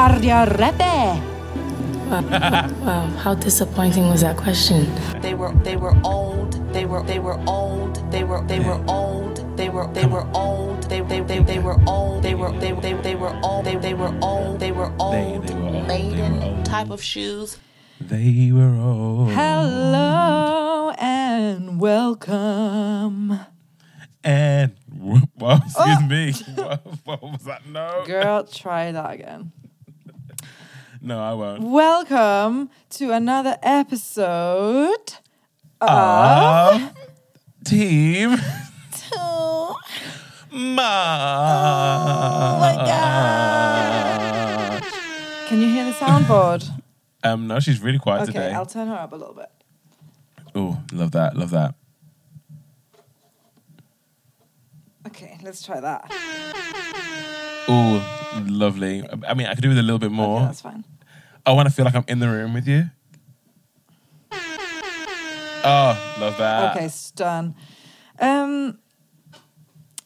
Arya Rebbe. Wow, how disappointing was that question? They were they were old. They were they were old. They were they were old. They were they were old. They they they they were old. They were they they they were old. They they were old. They were old. they were old. They were Maiden old. type of shoes. They were all. Hello and welcome. And well, excuse oh. me. What, what was that? No, Girl, try that again. No, I won't. Welcome to another episode Uh, team Oh Ma. Can you hear the soundboard? Um, no, she's really quiet okay, today. I'll turn her up a little bit. Oh, love that, love that. Okay, let's try that. Oh, lovely. I mean, I could do with a little bit more. Okay, that's fine. I want to feel like I'm in the room with you. Oh, love that. Okay, stun. Um,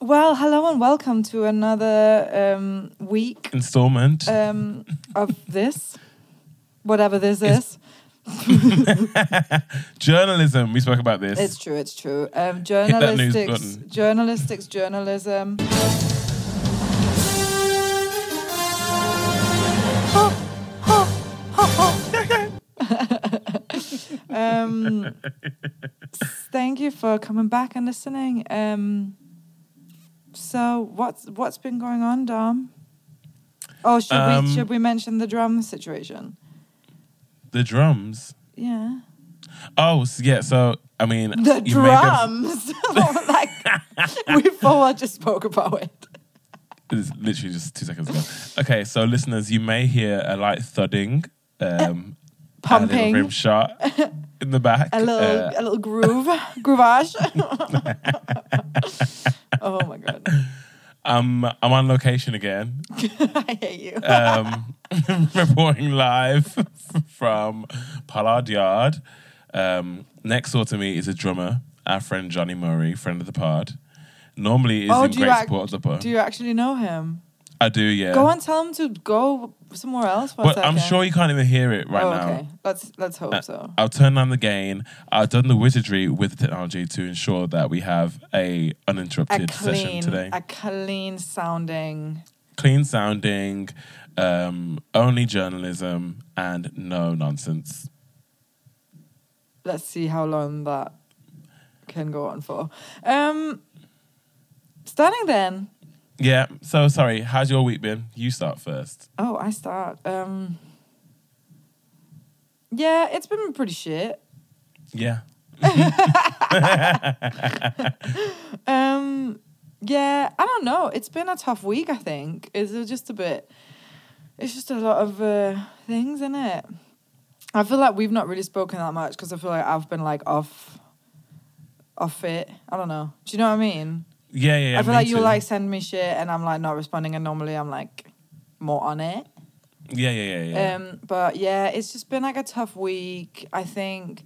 well, hello and welcome to another um, week Installment. um, of this, whatever this It's- is. Journalism. We spoke about this. It's true. It's true. Um, journalistics, journalistics, journalism. um, thank you for coming back and listening. Um, so what's what's been going on, Dom? Oh, should Um, we should we mention the drum situation? the drums. Yeah, Oh, yeah. So, I mean, the you may have- drums. like we forward just spoke about it. It's literally just two seconds ago. Okay, so listeners, you may hear a light thudding, um, a little Pumping. rim shot in the back. a little Uh, a little groove groovage. oh my god, I'm I'm on location again, I hate you. um, reporting live from Pollard Yard. Um, next door to me is a drummer, our friend Johnny Murray, friend of the pod. Normally, is oh, in great ac- support of the pod. do you actually know him? I do, yeah. Go and tell him to go somewhere else. For But I'm sure you can't even hear it right oh, now. okay. Let's let's hope Uh, so. I'll turn down the gain. I've done the wizardry with the technology to ensure that we have a A uninterrupted session clean, today. a clean sounding. Clean sounding, um, only journalism, and no nonsense. Let's see how long that can go on for. Um, starting then. Yeah. So sorry. How's your week been? You start first. Oh, I start. Um, yeah, it's been pretty shit. Yeah. Um, yeah, I don't know. It's been a tough week. I think it's just a bit. It's just a lot of uh, things in it. I feel like we've not really spoken that much because I feel like I've been like off, off it. I don't know. Do you know what I mean? Yeah. Yeah. yeah I feel me like you too. like send me shit and I'm like not responding, and normally I'm like more on it. Yeah. Yeah. Yeah. Yeah. Um, but yeah, it's just been like a tough week. I think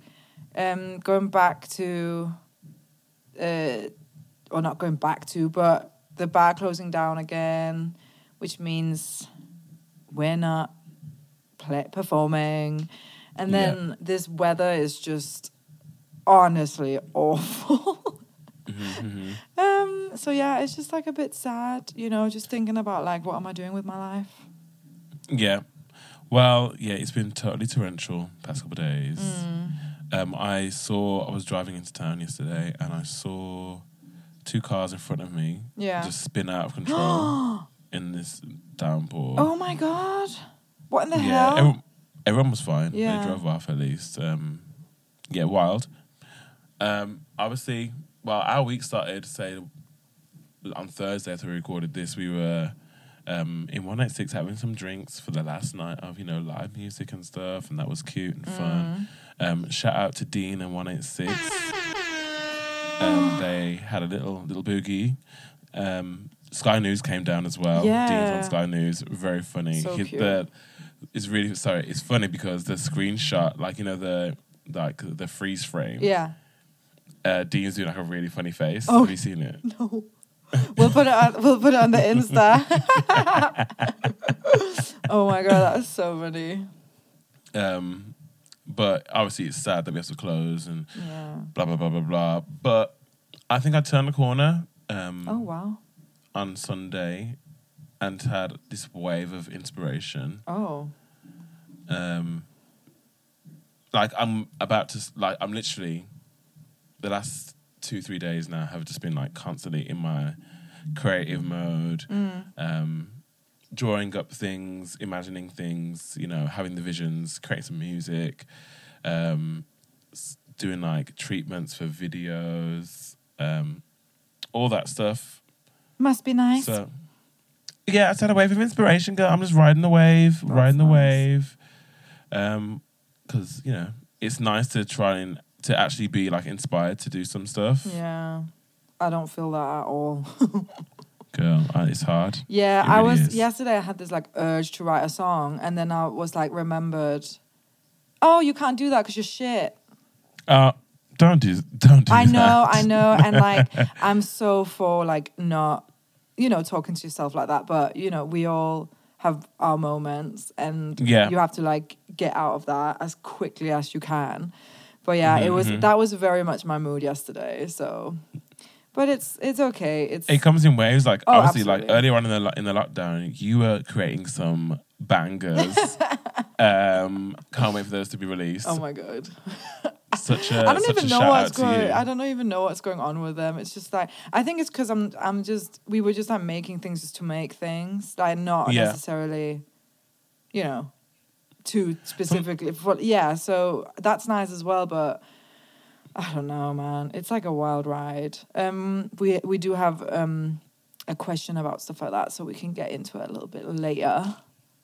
um, going back to, uh, or not going back to, but the bar closing down again, which means we're not play- performing, and Yeah. then this weather is just honestly awful. Mhm, mhm. um, so yeah, it's just like a bit sad, you know, just thinking about like what am I doing with my life. Yeah. Well, yeah, it's been totally torrential past couple of days. Mm. Um, I saw I was driving into town yesterday and I saw two cars in front of me Yeah. just spin out of control in this downpour. Oh my god! What in the yeah, hell? everyone, everyone was fine. Yeah. They drove off at least. Um, yeah, wild. Um, obviously, well, our week started say on Thursday after we recorded this. We were um, in 186 having some drinks for the last night of you know live music and stuff, and that was cute and fun. Um, shout out to Dean and one eight six. Um, they had a little little boogie. Um, Sky News came down as well. Yeah. Dean's on Sky News, very funny. So His- cute. the- it's really sorry. It's funny because the screenshot, like you know the like the freeze frame. yeah. Uh, Dean's doing like a really funny face. Oh. Have you seen it? No. we'll put it on. We'll put it on the Insta. oh my god, that is so funny. Um, but obviously, it's sad that we have to close and Yeah. blah blah blah blah blah. But I think I turned the corner um, Oh wow. on Sunday and had this wave of inspiration. Oh. Um, like I'm about to like I'm literally the last two three days now have just been like constantly in my creative mode, um, drawing up things, imagining things, you know, having the visions, creating some music, um, doing like treatments for videos, um, all that stuff. Must be nice. So, yeah, I said a wave of inspiration, girl. I'm just riding the wave, riding the nice. wave. Um, because you know it's nice to try and to actually be like inspired to do some stuff. yeah. I don't feel that at all. Girl, it's hard. Yeah, It I really was is. yesterday. I had this like urge to write a song, and then I was like remembered. Oh, you can't do that because you're shit. Uh, don't do, don't do I know, that. I know, and like I'm so for like not, you know, talking to yourself like that. But you know, we all have our moments, and Yeah. you have to like get out of that as quickly as you can. But yeah, it Mhm, was mhm. that was very much my mood yesterday. So, but it's it's okay. It's It comes in waves. Like Oh, obviously, like earlier on in the in the lockdown, you were creating some bangers. um, can't wait for those to be released. oh my god. such a I don't even know what's going. I don't even know what's going on with them. It's just like I think it's because I'm. I'm just. We were just like making things just to make things, like not Yeah. necessarily, you know, too specifically. For, yeah, so that's nice as well. But I don't know, man. It's like a wild ride. Um, we we do have um a question about stuff like that, so we can get into it a little bit later.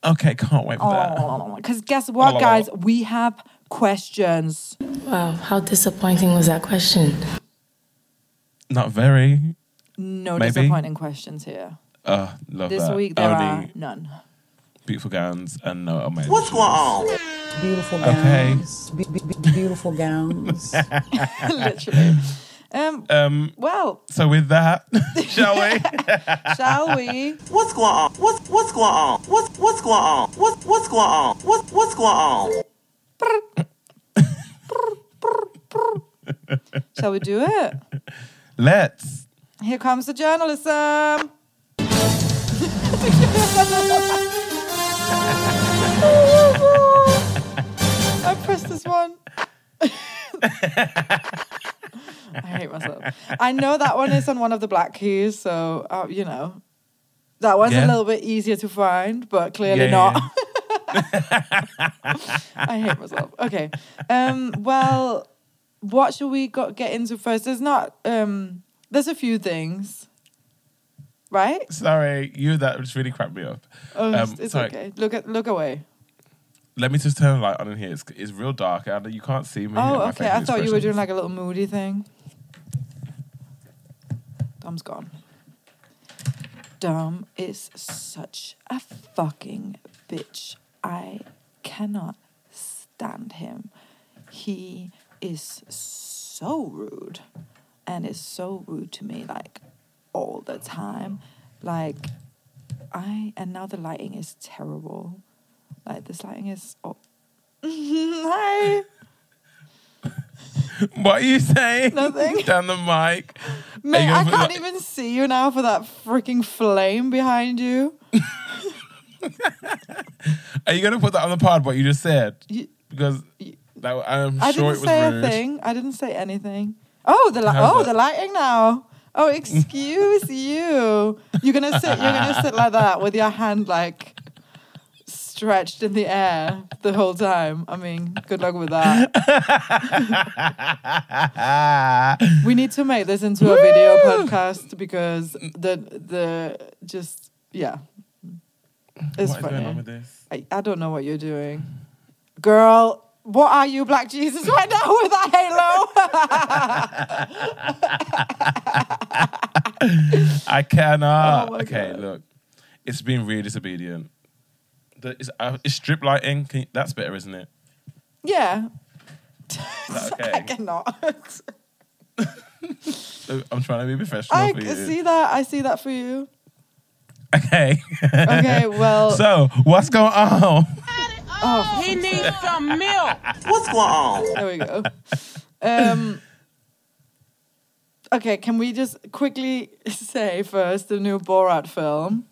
Okay, can't wait for that. Oh, because guess what, guys? We have questions. Wow, how disappointing was that question? Not very. No Maybe. disappointing questions here. Uh, love This that. week there Only are none. Beautiful gowns and no amazing. What's going on? Beautiful gowns. Be- be- be- beautiful gowns. Literally. Um, Um. well, So with that, shall we? shall we? What's going on? What's what's going on? What's what's going on? What's what's going on? What's what's going on? Shall we do it? Let's. Here comes the journalism. I pressed this one. I hate myself. I know that one is on one of the black keys, so uh, you know that one's Yeah. a little bit easier to find, but clearly Yeah, not. yeah, I hate myself. Okay. Um, well, what should we go- get into first? There's not. Um, there's a few things, right? Sorry, you that just really cracked me up. Oh, Um, it's, sorry. okay. Look at look away. Let me just turn the light on in here. It's, it's real dark and you can't see me. Oh, okay. I thought you were doing like a little moody thing. Dom's gone. Dom is such a fucking bitch. I cannot stand him. He is so rude and is so rude to me like all the time. Like I and now the lighting is terrible. Like this lighting is oh. Hi. What are you saying? Nothing. Down the mic. Mate, I can't even see you now for that freaking flame behind you. Are you gonna put that on the pod? What you just said? You- Because you- that, I'm I sure didn't it was say rude. a thing. I didn't say anything. Oh, the li- How's oh that? the lighting now. Oh, excuse you. You're gonna sit. You're gonna sit like that with your hand like stretched in the air the whole time. I mean, good luck with that. we need to make this into a video podcast because the the just yeah, it's What is going on funny. with this? I, I don't know what you're doing. Girl, what are you, Black Jesus, right now with that halo? I cannot. Oh okay, God. look, it's been really disobedient. The, it's, uh, strip lighting. You, that's better, isn't it? Yeah. Is that I cannot. I'm trying to be professional I for you. see that. I see that for you. Okay. Okay, well, so what's going on? Oh, He needs some milk. What's going on? there we go. Um, okay, can we just quickly say first the new Borat film?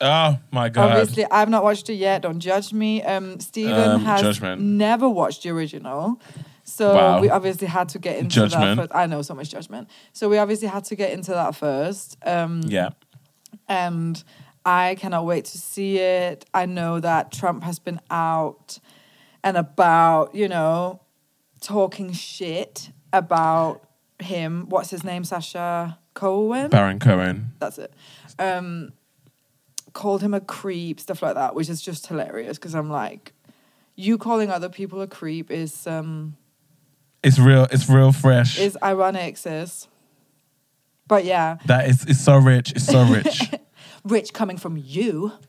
Oh my god. Obviously, I've not watched it yet. Don't judge me. Um, Steven Um, has judgment. never watched the original. So Wow. we obviously had to get into Judgment. that first. I know so much judgment. So we obviously had to get into that first. Um, Yeah. and I cannot wait to see it. I know that Trump has been out and about, you know, talking shit about him. What's his name? Sacha Cohen? Baron Cohen. That's it. Um, called him a creep, stuff like that, which is just hilarious because I'm like, you calling other people a creep is um It's real. It's real fresh. is ironic, sis. But yeah, that is. It's so rich. It's so rich. rich coming from you.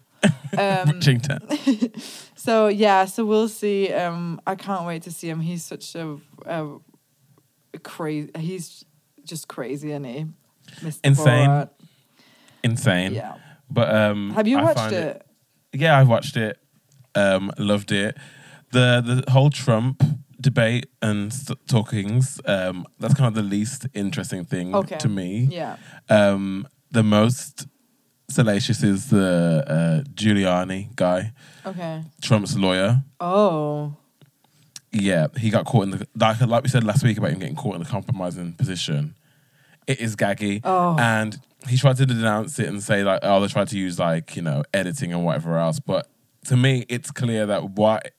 Um. So yeah, so we'll see. Um, I can't wait to see him. He's such a, a crazy. He's just crazy, isn't he? Mr. Insane. Borat. Insane. Yeah. But um, Have you I watched find it? Yeah, I've watched it. Um, loved it. The the whole Trump debate and st- talkings. Um, that's kind of the least interesting thing Okay. to me. Yeah. Um, the most salacious is the uh, Giuliani guy, Okay. Trump's lawyer. Oh. Yeah, he got caught in the like like we said last week about him getting caught in the compromising position. It is gaggy, Oh. and he tried to denounce it and say like, oh, they tried to use like you know editing and whatever else. But to me, it's clear that what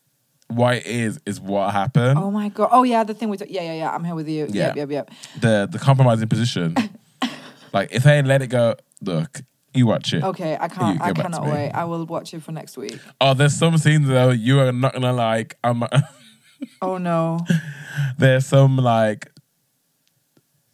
what it is is what happened. Oh my god. Oh yeah, the thing we. Yeah, yeah, yeah. I'm here with you. Yeah. Yep, yep, yep. The the compromising position. like if they let it go, look, you watch it. Okay, I can't. I get back to cannot me. wait. I will watch it for next week. Oh, there's some scenes though you are not gonna like. I'm. Oh no. there's some like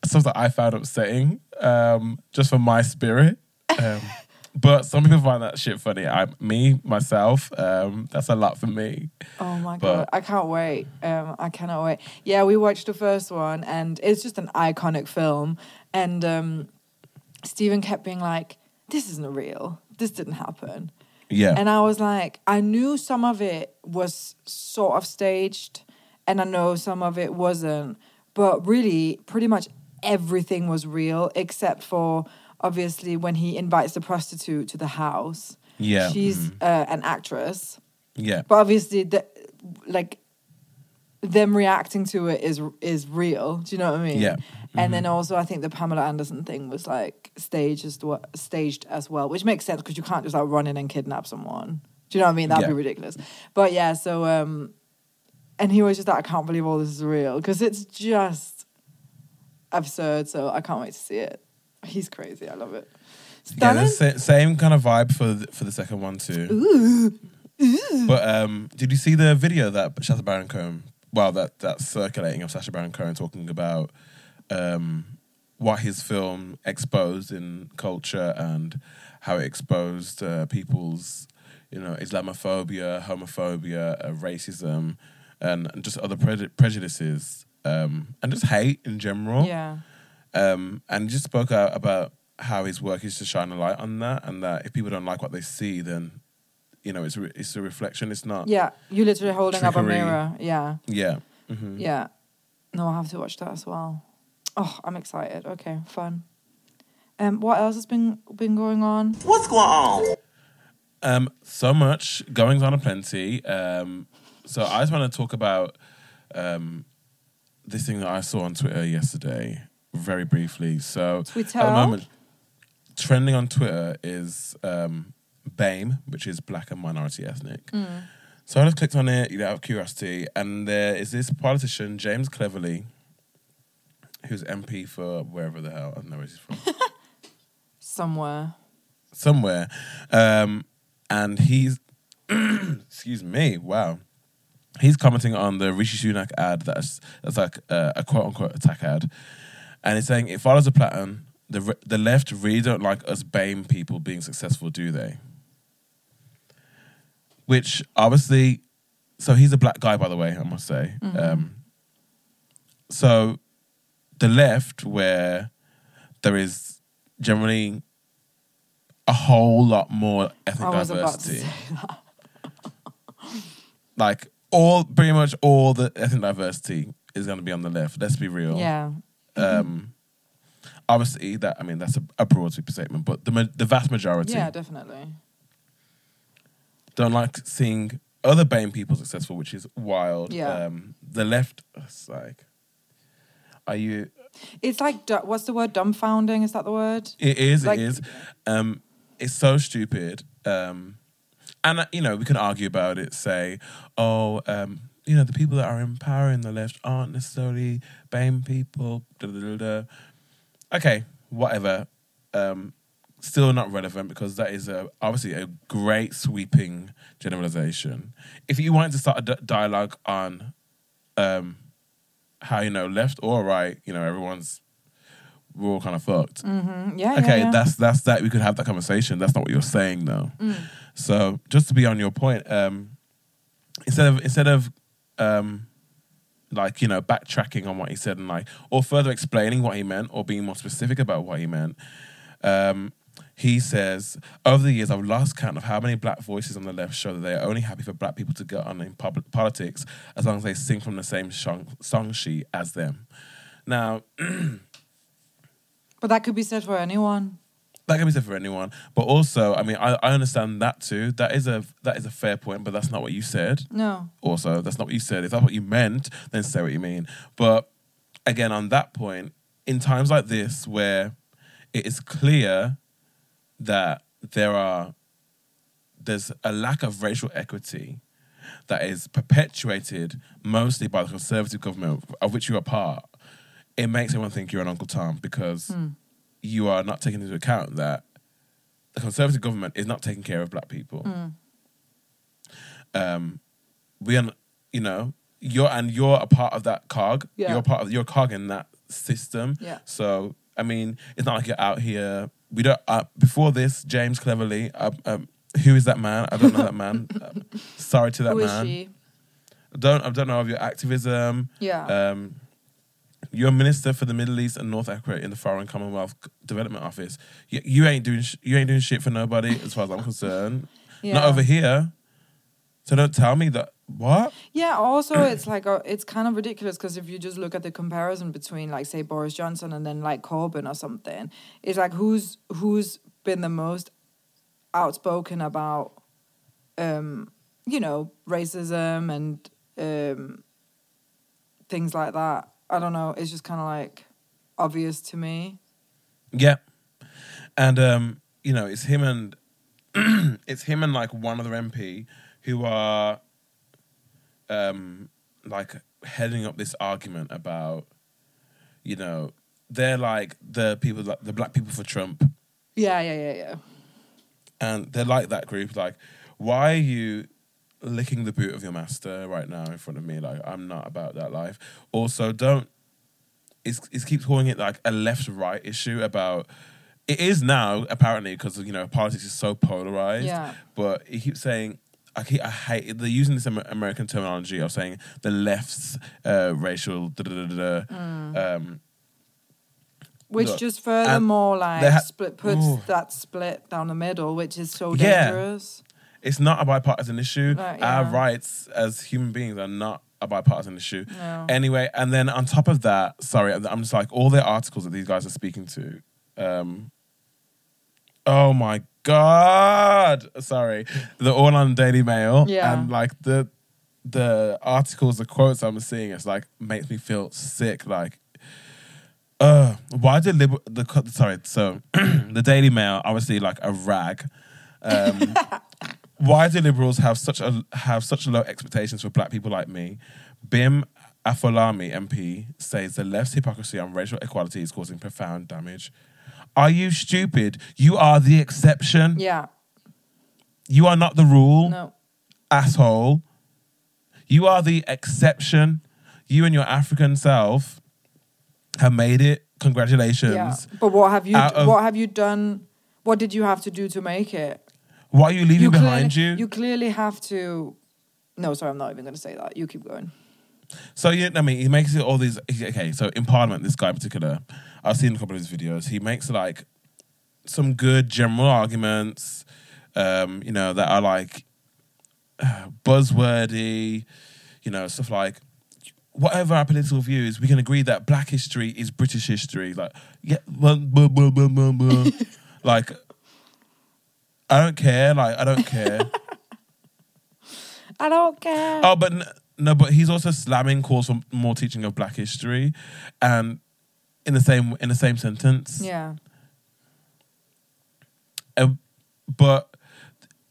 stuff that I found upsetting, um, just for my spirit. Um, but some people find that shit funny. I, me myself, um, that's a lot for me. Oh my god, I can't wait. Um, I cannot wait. Yeah, we watched the first one, and it's just an iconic film. And um, Stephen kept being like, "This isn't real. This didn't happen." Yeah, And I was like, I knew some of it was sort of staged, and I know some of it wasn't. But really, pretty much everything was real, except for obviously when he invites the prostitute to the house. Yeah, she's uh, an actress. yeah, But obviously, the, like them reacting to it is is real. Do you know what I mean? Yeah. And then also, I think the Pamela Anderson thing was like staged as well, staged as well, which makes sense because you can't just like run in and kidnap someone. Do you know what I mean? That'd Yeah. be ridiculous. But yeah, so um, and he was just like, I can't believe all this is real because it's just absurd. So I can't wait to see it. He's crazy. I love it. yeah. The same kind of vibe for the, for the second one too. But um, did you see the video that Sacha Baron Cohen? Well, that that's circulating of Sacha Baron Cohen talking about um, what his film exposed in culture and how it exposed uh, people's, you know, Islamophobia, homophobia, uh, racism, and, and just other preju- prejudices um, and just hate in general. Yeah. Um, and just spoke out about how his work is to shine a light on that, and that if people don't like what they see, then you know it's a, re- it's a reflection. It's not. Yeah. You literally holding up a mirror. Yeah. Yeah. hmm Yeah. No, I have to watch that as well. Oh, I'm excited. Okay, fun. Um, what else has been been going on? What's going on? Um, so much goings on aplenty. Um, so I just want to talk about um, this thing that I saw on Twitter yesterday, very briefly. So Twitter? at the moment, trending on Twitter is um, BAME, which is Black and Minority Ethnic. So I just clicked on it, you know, out of curiosity, and there is this politician, James Cleverly, who's MP for wherever the hell I don't know where he's from. Somewhere. somewhere, um, and he's excuse me, wow, he's commenting on the Rishi Sunak ad that's that's like a, a quote unquote attack ad, and he's saying it follows a pattern. The the left really don't like us BAME people being successful, do they? Which obviously, so he's a black guy, by the way, I must say. Um, so the left, where there is generally a whole lot more ethnic I was about to diversity. Like all, pretty much all the ethnic diversity is going to be on the left. Let's be real. Yeah. Um, obviously, that I mean that's a, a broad statement, but the the vast majority Yeah, definitely. don't like seeing other BAME people successful, which is wild. Yeah. Um, the left, it's like, are you? It's like what's the word? Dumbfounding. Is that the word? It is. Like- it is. Um, it's so stupid. Um, and uh, you know, we can argue about it. Say, oh, um, you know, the people that are empowering the left aren't necessarily BAME people. Da, da, da, da. Okay, whatever. Um, still not relevant because that is a, obviously a great sweeping generalization. If you wanted to start a d- dialogue on um, how you know left or right, you know, everyone's we're all kind of fucked Mm, yeah. okay yeah, yeah. that's that's that we could have that conversation that's not what you're saying though Mm. so just to be on your point um instead of instead of um like you know backtracking on what he said and like or further explaining what he meant or being more specific about what he meant um he says over the years i've lost count of how many black voices on the left show that they are only happy for black people to get on in public politics as long as they sing from the same song, song sheet as them now But that could be said for anyone. that can be said for anyone. But also, I mean, I, I understand that too. That is a that is a fair point, but that's not what you said. No. Also, that's not what you said. If that's what you meant, then say what you mean. But again, on that point, in times like this where it is clear that there are there's a lack of racial equity that is perpetuated mostly by the conservative government of which you are part, it makes everyone think you're an Uncle Tom because you are not taking into account that the conservative government is not taking care of black people. Um, we are, you know, you're and you're a part of that cog. Yeah. You're part of you're a cog in that system. Yeah. So I mean, it's not like you're out here. We don't. Uh, before this, James Cleverly. Uh, um, who is that man? I don't know that man. Um, sorry to that Who is man. she? I don't I don't know of your activism. Yeah. Um, you're a minister for the Middle East and North Africa in the Foreign Commonwealth Development Office. You, you ain't doing sh- you ain't doing shit for nobody as far as I'm concerned. Not over here. So don't tell me that. What? Yeah, also it's like uh it's kind of ridiculous because if you just look at the comparison between like say Boris Johnson and then like Corbyn or something, it's like who's who's been the most outspoken about um you know racism and um things like that. I don't know, it's just kind of like obvious to me. Yeah. And um, you know, it's him and it's him and like one other MP who are um like heading up this argument about you know, they're like the people like the black people for Trump Yeah, yeah, yeah, yeah. and they're like that group like why are you licking the boot of your master right now in front of me like i'm not about that life also don't it's, it keeps calling it like a left right issue about it is now apparently because you know politics is so polarized Yeah. but he keeps saying I, keep, I hate it. they're using this American terminology of saying the left's uh, racial. Mm. Um, Which Look, just furthermore like ha- split puts Ooh. that split down the middle, which is so Yeah. dangerous. it's not a bipartisan issue. Right, Our rights as human beings are not a bipartisan issue. No. Anyway, and then on top of that, sorry, I'm I'm just like all the articles that these guys are speaking to. Um, oh my god! Sorry, the all on Daily Mail Yeah. and like the the articles, the quotes I'm seeing, it's like makes me feel sick. Like, uh, why did liber- the sorry? So the Daily Mail, obviously like a rag. Um, why do liberals have such a have such low expectations for black people like me? Bim Afolami MP says the left's hypocrisy on racial equality is causing profound damage. Are you stupid? You are the exception. Yeah. You are not the rule, No. asshole. You are the exception. You and your African self have made it. Congratulations. Yeah. But what have you of- what have you done? What did you have to do to make it? What are you leaving you behind you? You clearly have to No, sorry, I'm not even going to say that. You keep going. So you I mean, he makes it all these. Okay, so in Parliament, this guy in particular, I've seen a couple of his videos. He makes like some good general arguments, um, you know, that are like uh, buzzwordy, you know, stuff like whatever our political views, we can agree that Black history is British history. Like, yeah, blah, blah, blah, blah, blah, blah. like, I don't care. Like, I don't care. I don't care. Oh, but n- no, but he's also slamming calls for more teaching of Black history, and in the same in the same sentence. Yeah. Um, but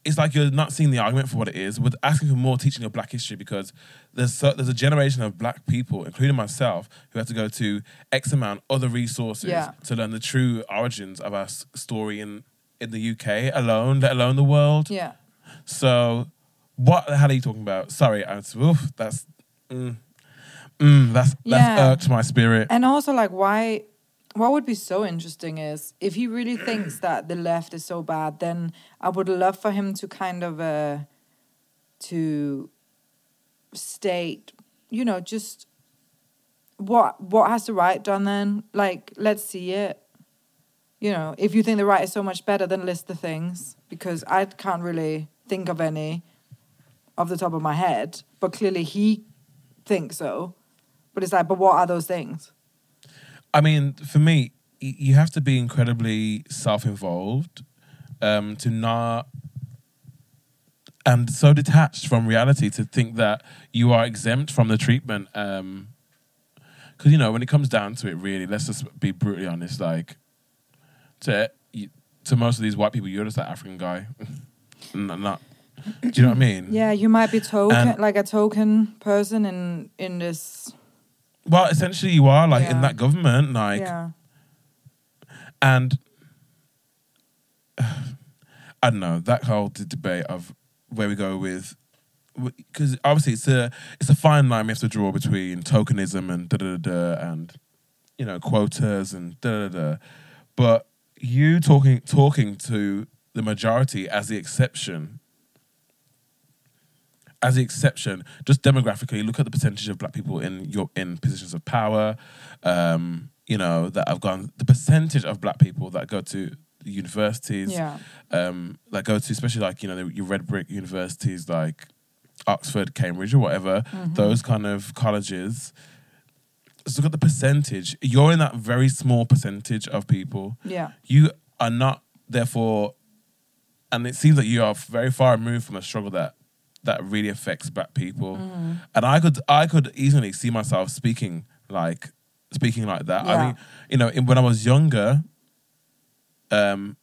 it's like you're not seeing the argument for what it is. With asking for more teaching of Black history, because there's so, there's a generation of Black people, including myself, who have to go to X amount other resources Yeah. to learn the true origins of our story in in the UK alone, let alone the world. Yeah. So, what the hell are you talking about? Sorry, I was, oof, that's mm, mm, that's that's Yeah. irked my spirit. And also, like, why? What would be so interesting is if he really thinks that the left is so bad, then I would love for him to kind of uh, to state, you know, just what what has the right done. Then, like, let's see it. You know, if you think the right is so much better, then list the things because I can't really think of any off the top of my head. But clearly, he thinks so. But it's like, but what are those things? I mean, for me, you have to be incredibly self-involved um, to not and so detached from reality to think that you are exempt from the treatment. Because you know, when it comes down to it, really, let's just be brutally honest. Like to to most of these white people, you're just that African guy. N- not. Do you know what I mean? Yeah, you might be token And- like a token person in in this. Well, essentially, you are like in Yeah. that government, like. yeah, And I don't know that whole d- debate of where we go with because obviously it's a it's a fine line we have to draw between tokenism and da da da da and you know quotas and da da da. But you talking talking to the majority as the exception. As the exception, just demographically, look at the percentage of black people in your in positions of power. Um, you know that have gone. The percentage of black people that go to universities, yeah, um, that go to especially like you know the, your red brick universities like Oxford, Cambridge, or whatever. Those kind of colleges. Just look at the percentage. You're in that very small percentage of people. yeah, You are not therefore, and it seems that you are very far removed from a struggle that that really affects black people. And I could I could easily see myself speaking like speaking like that. I mean, you know, in, when I was younger, um,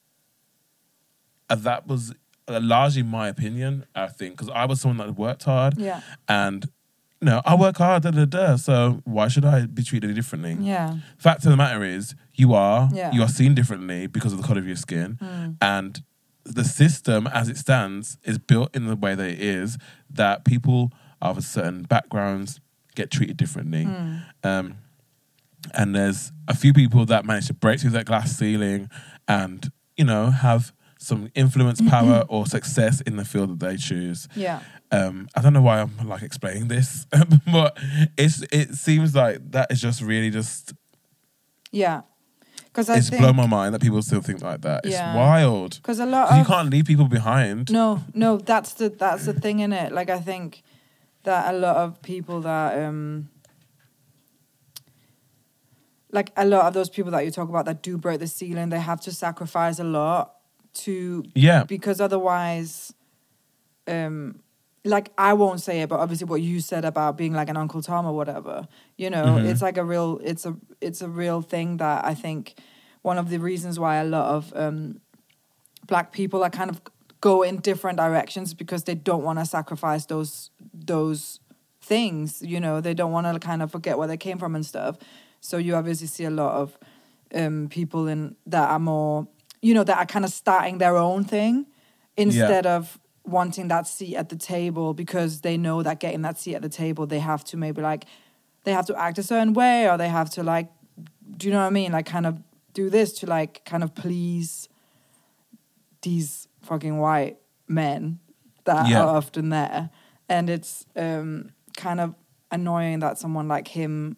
that was uh, largely my opinion. I think because I was someone that worked hard, yeah, and you know, I work hard, da da da. So why should I be treated differently? yeah, Fact of the matter is, you are Yeah. you are seen differently because of the color of your skin, Mm. and the system as it stands is built in the way that it is that people of a certain backgrounds get treated differently. Mm. Um, and there's a few people that manage to break through that glass ceiling and you know have some influence, power, or success in the field that they choose. yeah, Um, I don't know why I'm like explaining this, but it's it seems like that is just really just yeah. Because it's think blown my mind that people still think like that. It's Yeah. wild. because a lot 'Cause you can't leave people behind. no, no, that's the that's the thing in it. Like I think that a lot of people that um like a lot of those people that you talk about that do break the ceiling, they have to sacrifice a lot to Yeah, because otherwise um like I won't say it, but obviously what you said about being like an Uncle Tom or whatever, you know, Mhm. it's like a real it's a it's a real thing that I think one of the reasons why a lot of um black people are kind of go in different directions because they don't want to sacrifice those those things, you know, they don't want to kind of forget where they came from and stuff. So you obviously see a lot of um people in that are more you know that are kind of starting their own thing instead of wanting that seat at the table because they know that getting that seat at the table they have to maybe like they have to act a certain way or they have to like do you know what I mean? Like kind of do this to like kind of please these fucking white men that Yeah. are often there. And it's um kind of annoying that someone like him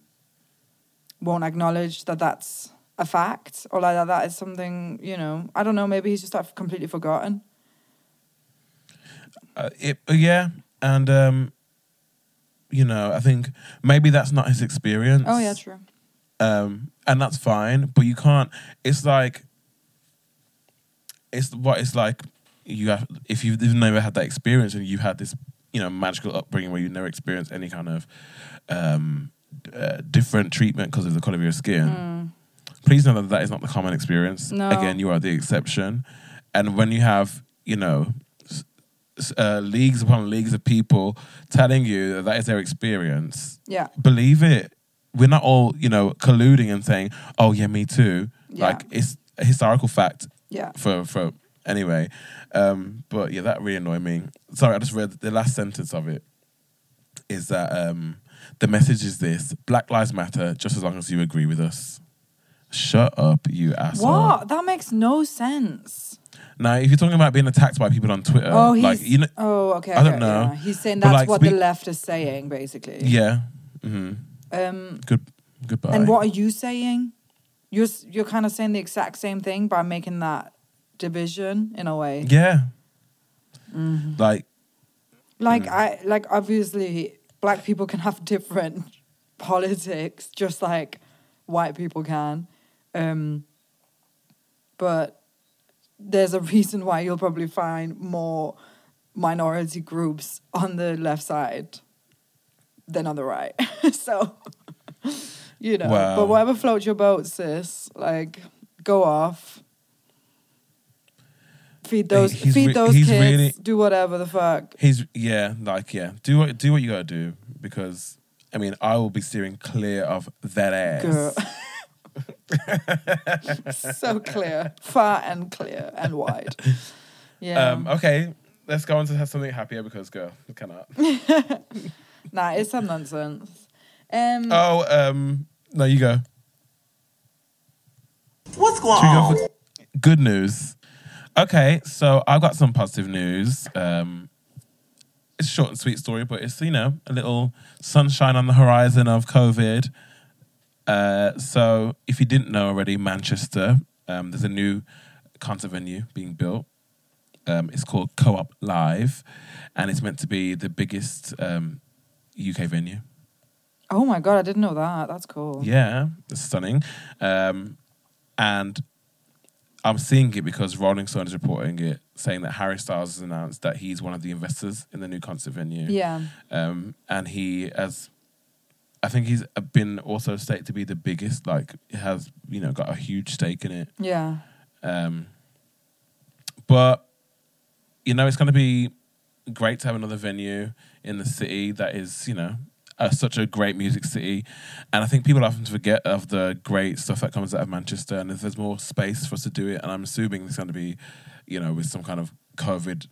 won't acknowledge that that's a fact or like that that is something you know i don't know maybe he's just like completely forgotten Uh, it, yeah, and um, you know, I think maybe that's not his experience. oh yeah true um, and that's fine. But you can't. It's like it's what it's like. You have if you've, never had that experience and you've had this, you know, magical upbringing where you've never experienced any kind of um, uh, different treatment because of the color of your skin. Please know that that is not the common experience. No. Again, you are the exception. And when you have, you know, uh, leagues upon leagues of people telling you that that is their experience, yeah believe it. We're not all, you know, colluding and saying, "Oh yeah, me too." Yeah. Like it's a historical fact yeah for for anyway. Um, but yeah, that really annoyed me. Sorry, I just read the last sentence of it. Is that um, the message is this: Black Lives Matter, just as long as you agree with us. Shut up, you asshole. what that makes no sense Now, if you're talking about being attacked by people on Twitter, oh he's like you know, oh okay I don't know. yeah. he's saying that's like, what the left is saying basically yeah, hmm um good, goodbye. And what are you saying? You're you're kind of saying the exact same thing by making that division in a way. Yeah, Mm-hmm. like Like I like obviously black people can have different politics just like white people can. Um but there's a reason why you'll probably find more minority groups on the left side than on the right. so you know, Wow. but whatever floats your boat, sis, like go off. Feed those he's feed those he's kids, really- do whatever the fuck. He's yeah, like yeah. Do what do what you gotta do because I mean I will be steering clear of that ass. Girl. so clear, far and clear and wide. Yeah. Um, okay, let's go on to have something happier because girl, I cannot. nah, it's some nonsense. Um, oh, um, no, you go. What's going Should go on? good news? Okay, so I've got some positive news. Um, it's a short and sweet story, but it's you know a little sunshine on the horizon of COVID. Uh, so if you didn't know already, Manchester, um, there's a new concert venue being built. Um, it's called Co-op Live, and it's meant to be the biggest um, UK venue. oh my god, I didn't know that. That's cool. Yeah, it's stunning. Um, and I'm seeing it because Rolling Stone is reporting it, saying that Harry Styles has announced that he's one of the investors in the new concert venue. Yeah. Um, and he has, I think he's been also stated to be the biggest. Like, has you know got a huge stake in it. Yeah. Um, but you know, it's going to be great to have another venue in the city that is, you know, a, such a great music city. And I think people often forget of the great stuff that comes out of Manchester. And if there's more space for us to do it, and I'm assuming it's going to be, you know, with some kind of COVID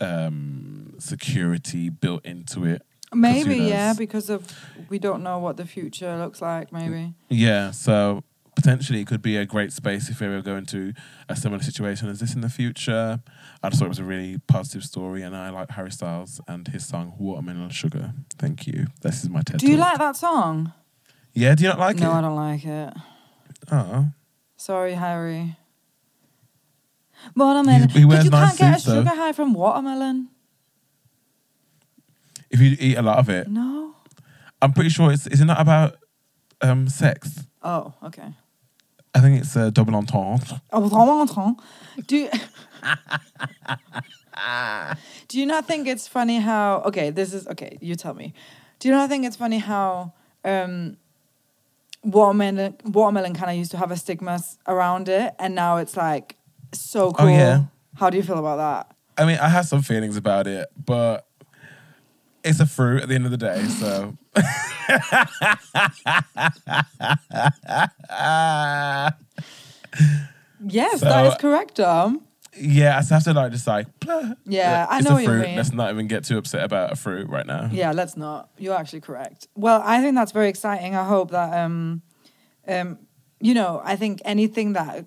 um, security built into it. Maybe, yeah, because of we don't know what the future looks like, maybe. Yeah, so potentially it could be a great space if we were going to a similar situation as this in the future. I just thought it was a really positive story, and I like Harry Styles and his song "Watermelon Sugar." Thank you. This is my TED Do you talk. like that song? Yeah, do you not like no, it? No, I don't like it. Oh, Sorry, Harry. Watermelon. He- he wears but you nice can't get a though. sugar high from watermelon. If you eat a lot of it, No. I'm pretty sure it's. Is it not about um, sex? Oh, okay. I think it's a double entendre. Oh, watermelon. Do you, do you not think it's funny how okay, this is okay, you tell me. Do you not think it's funny how um watermelon watermelon kind of used to have a stigma around it and now it's like so cool. Oh, yeah. How do you feel about that? I mean, I have some feelings about it, but it's a fruit at the end of the day. So. Yes, So- that is correct, Dom. Yeah, I just have to like just like. blah. Yeah, I know a what you fruit. mean. Let's not even get too upset about a fruit right now. Yeah, let's not. You're actually correct. Well, I think that's very exciting. I hope that um um you know, I think anything that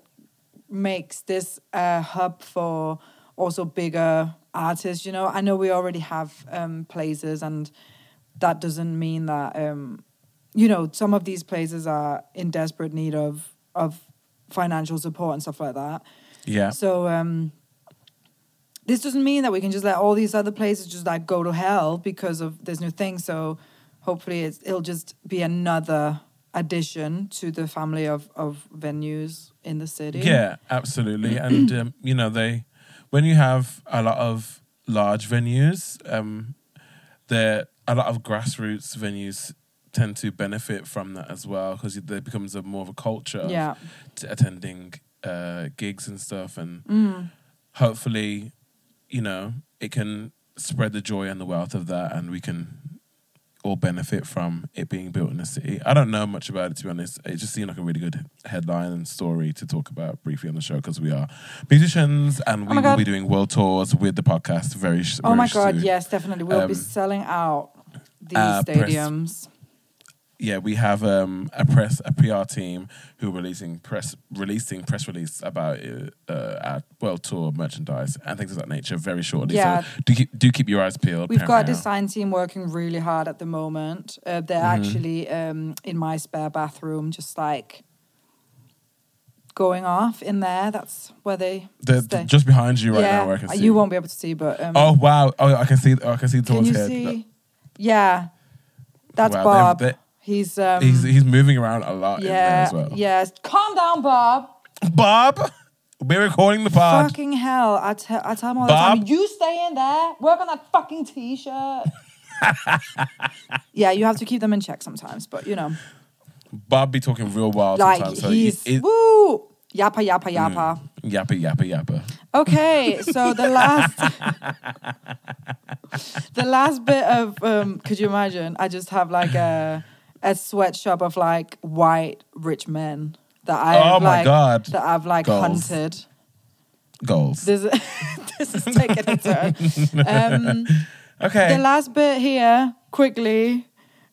makes this a hub for also bigger artists, you know. I know we already have um places and that doesn't mean that um, you know some of these places are in desperate need of of financial support and stuff like that. Yeah. So um, this doesn't mean that we can just let all these other places just like go to hell because of this new thing. So hopefully it's, it'll just be another addition to the family of, of venues in the city. Yeah, absolutely. and um, you know, they when you have a lot of large venues, um, there a lot of grassroots venues tend to benefit from that as well because there becomes a more of a culture of Yeah. t- attending uh, gigs and stuff, and Mm. hopefully, you know, it can spread the joy and the wealth of that, and we can all benefit from it being built in the city. I don't know much about it to be honest. It just seemed like a really good headline and story to talk about briefly on the show because we are musicians and Oh we my will be doing world tours with the podcast very. sh- Oh very my God, soon. yes, definitely. We'll Um, be selling out these uh, press- stadiums. Yeah, we have um, a press, a PR team who are releasing press, releasing press release about uh, uh, our world tour merchandise and things of that nature very shortly. Yeah. So do keep, do keep your eyes peeled. We've got a design team working really hard at the moment. Uh, they're Mm-hmm. actually um, in my spare bathroom, just like going off in there. That's where they They're stay. just behind you right yeah, now. I can uh, see. you won't be able to see, but um, Oh wow! Oh, I can see. Oh, I can see can Dawn's you head. see? Yeah, that's Wow, Bob. they've- they- he's um, he's he's moving around a lot in there yeah, as well. yes. Calm down, Bob. Bob, we're recording the pod. Fucking hell! I tell I tell him all Bob? the time. You stay in there. Work on that fucking t-shirt. yeah, you have to keep them in check sometimes, but you know, Bob be talking real wild like sometimes. So he's it, it, woo yappa yappa yappa. yappa yappa yappa. Okay, so the last the last bit of um could you imagine? I just have like a a sweatshop of like white rich men that I Oh my like God. that I've like Goals. hunted. Goals. This this is taking a turn. Um, okay. the last bit here, quickly.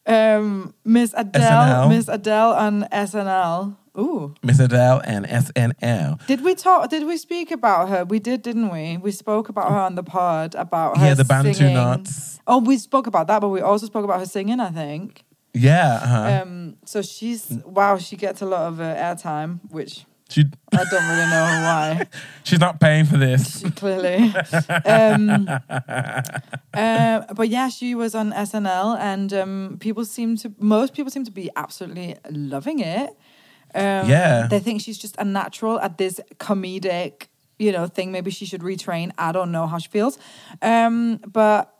Um, Miss Adele, SNL. Miss Adele on SNL. Ooh, Miss Adele and SNL. did we talk? Did we speak about her? We did, didn't we? We spoke about her on the pod about her Yeah, the Bantu singing. knots. Oh, we spoke about that, but we also spoke about her singing. I think. Yeah. Uh-huh. Um, so she's wow. She gets a lot of uh, airtime, which she I don't really know why. she's not paying for this. She clearly. um, uh, but yeah, she was on SNL, and um, people seem to most people seem to be absolutely loving it. Um, Yeah. they think she's just a natural at this comedic, you know, thing. Maybe she should retrain. I don't know how she feels, um, but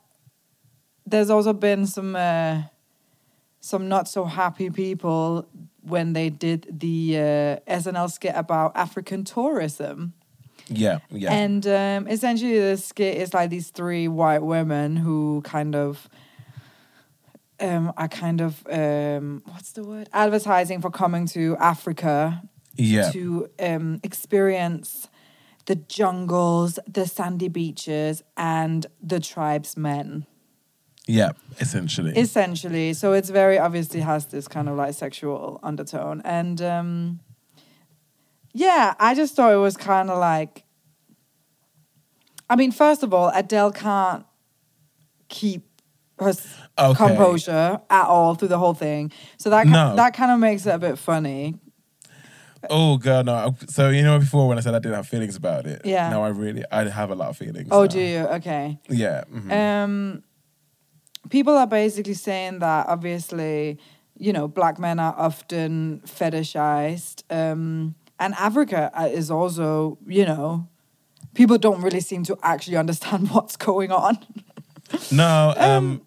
there's also been some uh, some not so happy people when they did the uh, SNL skit about African tourism. Yeah. Yeah. And um, essentially, the skit is like these three white women who kind of um, are kind of um, what's the word? Advertising for coming to Africa yeah. to um, experience the jungles, the sandy beaches, and the tribesmen. Yeah. Essentially. Essentially, so it's very obviously has this kind of like sexual undertone, and um, yeah, I just thought it was kind of like. I mean, first of all, Adele can't keep her Okay. composure at all through the whole thing, so that ki- No. that kind of makes it a bit funny. Oh god, no. So you know before when I said I didn't have feelings about it. Yeah. Now I really I have a lot of feelings. Oh, now. do you? Okay. Yeah. mhm. Um, people are basically saying that obviously, you know, black men are often fetishized, um, and Africa uh, is also, you know, people don't really seem to actually understand what's going on. No, um,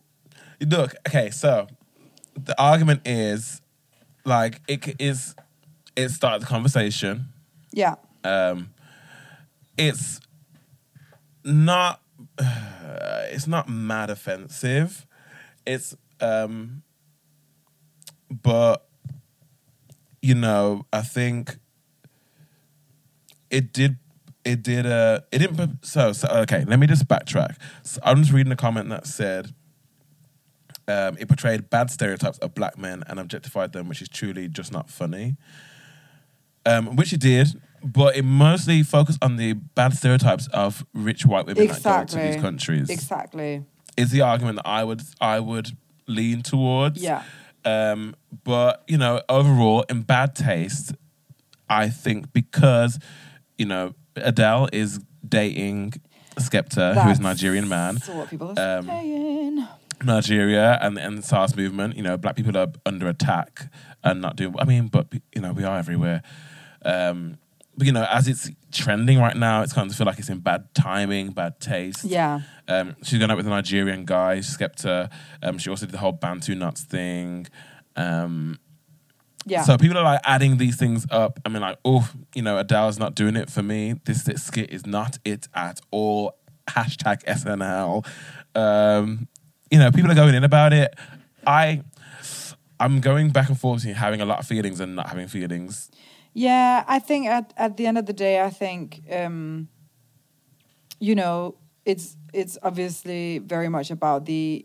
look, okay, so the argument is like it is it started the conversation. yeah, Um it's not it's not mad offensive. It's um but you know, I think it did it did uh it didn't so, so okay let me just backtrack. So i'm just reading a comment that said um, it portrayed bad stereotypes of black men and objectified them which is truly just not funny. Um, which it did but it mostly focused on the bad stereotypes of rich white women that go to these countries. Exactly. Is the argument that i would i would lean towards. Yeah. Um, but you know, overall, in bad taste, I think because you know Adele is dating Skepta, who is a Nigerian man. what people are Um, saying. Nigeria and and the SARS movement, you know, black people are under attack and not doing. I mean, but you know, we are everywhere. Um, you know, as it's trending right now, it's kind of feel like it's in bad timing, bad taste. Yeah. Um, she's gone out with a Nigerian guy, Skepta. Um, she also did the whole Bantu knots thing. Um, Yeah. so people are like adding these things up. I mean, like, oh, you know, Adele's not doing it for me. This, this skit is not it at all. Hashtag SNL. Um, you know, people are going in about it. I, I'm going back and forth between having a lot of feelings and not having feelings. Yeah, I think at at the end of the day, I think um, you know it's it's obviously very much about the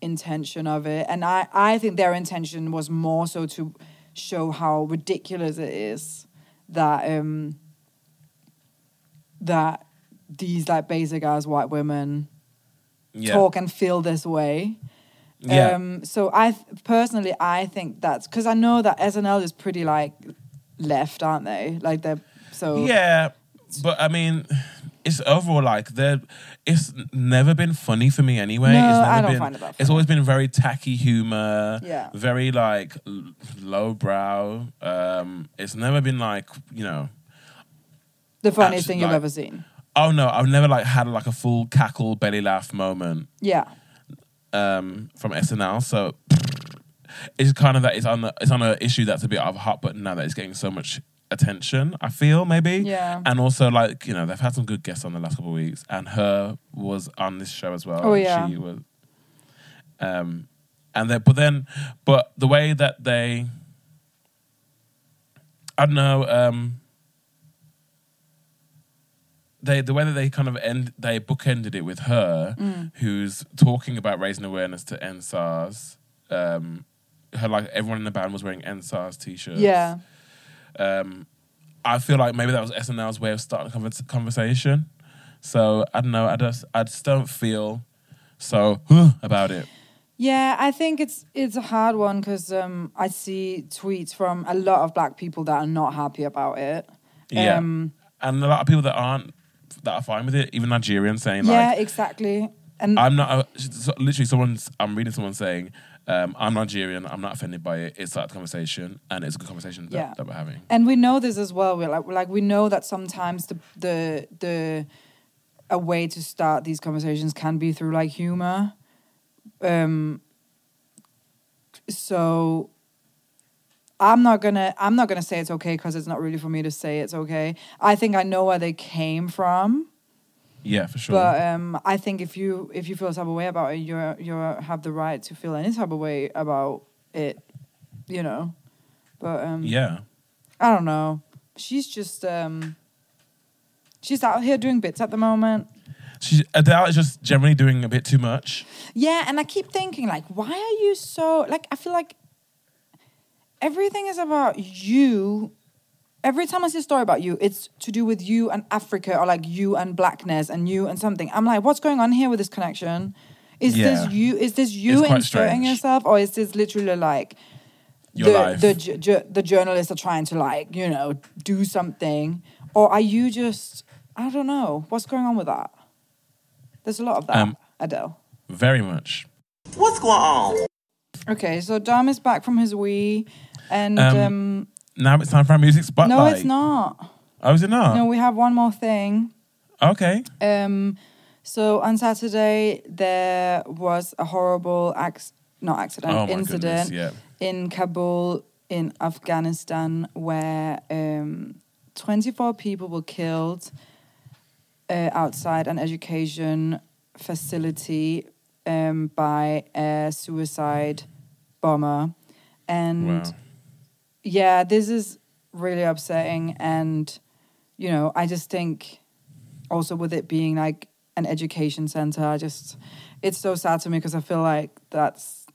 intention of it, and I I think their intention was more so to show how ridiculous it is that um that these like basic ass white women Yeah. talk and feel this way. Yeah. Um, so I th- personally, I think that's because I know that SNL is pretty like left, aren't they? Like they're so Yeah, but I mean, it's overall like they're. It's never been funny for me anyway. No, it's never I don't been, find it that It's always been very tacky humor. Yeah. Very like lowbrow. Um, it's never been like you know. the funniest Actually, thing you've like- ever seen. Oh no, I've never like had like a full cackle belly laugh moment Yeah, um, from SNL. So it's kind of that it's on the, it's on an issue that's a bit of a hot button now that it's getting so much attention. I feel maybe. Yeah. And also like you know they've had some good guests on the last couple of weeks, and H.E.R. was on this show as well. Oh, and yeah. She was. Um, and then but then but the way that they. I don't know. Um, they the way that they kind of end they bookended it with H.E.R., Mm. who's talking about raising awareness to end SARS. Um, H.E.R. like everyone in the band was wearing end SARS t-shirts. yeah, Um, I feel like maybe that was SNL's way of starting a conversation. So I don't know. I just I just don't feel so about it. yeah. I think it's it's a hard one because um, I see tweets from a lot of black people that are not happy about it. Yeah, Um, and a lot of people that aren't that are fine with it, even Nigerians saying yeah, like, yeah, exactly. And "I'm not." Uh, so- literally, someone's. I'm reading someone saying, um, "I'm Nigerian. I'm not offended by it. It started the conversation, and it's a good conversation that, Yeah. that we're having." and we know this as well. We're like, like we know that sometimes the the the a way to start these conversations can be through like humor. Um. So. I'm not gonna. I'm not gonna say it's okay because it's not really for me to say it's okay. I think I know where they came from, Yeah, for sure. but um, I think if you if you feel a type of way about it, you you have the right to feel any type of way about it, you know. But um, yeah, I don't know. She's just um she's out here doing bits at the moment. she Adele is just generally doing a bit too much. Yeah, and I keep thinking like why are you so like I feel like everything is about you. Every time I see a story about you, it's to do with you and Africa or like you and blackness and you and something. I'm like, what's going on here with this connection? Is Yeah. this you? Is this you It's inserting strange. yourself, or is this literally like Your the, life. the ju- ju- the journalists are trying to like you know do something, or are you just I don't know what's going on with that? There's a lot of that, Um, Adele. Very much. What's going on? Okay, so Dom is back from his wee, and Um, um, Now it's time for our music spotlight. no, it's not. Oh, is it not? No, we have one more thing. Okay. Um, so on Saturday there was a horrible ac- not accident Oh incident goodness. Yeah. in Kabul in Afghanistan where um, 24 people were killed uh, outside an education facility um, by a suicide bomber. And Wow. Yeah, this is really upsetting. And, you know, I just think also with it being like an education center, I just, it's so sad to me because I feel like that's,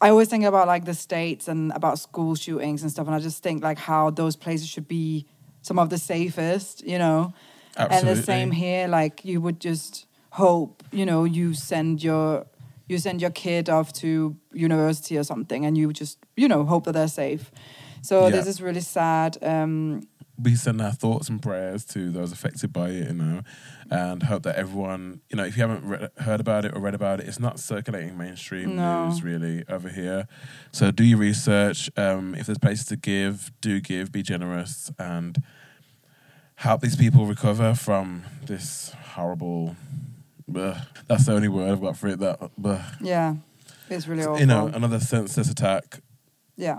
I always think about like the states and about school shootings and stuff. And I just think like how those places should be some of the safest, you know? Absolutely. And the same here, like you would just hope, you know, you send your you send your kid off to university or something, and you just you know hope that they're safe. So Yeah. this is really sad. Um, we send our thoughts and prayers to those affected by it, you know, and hope that everyone, you know, if you haven't re- heard about it or read about it, it's not circulating mainstream No. news really over here. So do your research. Um, if there's places to give, do give. Be generous and help these people recover from this horrible. Bleh. That's the only word I've got for it. That bleh. yeah, it's really awful. you know another senseless attack yeah.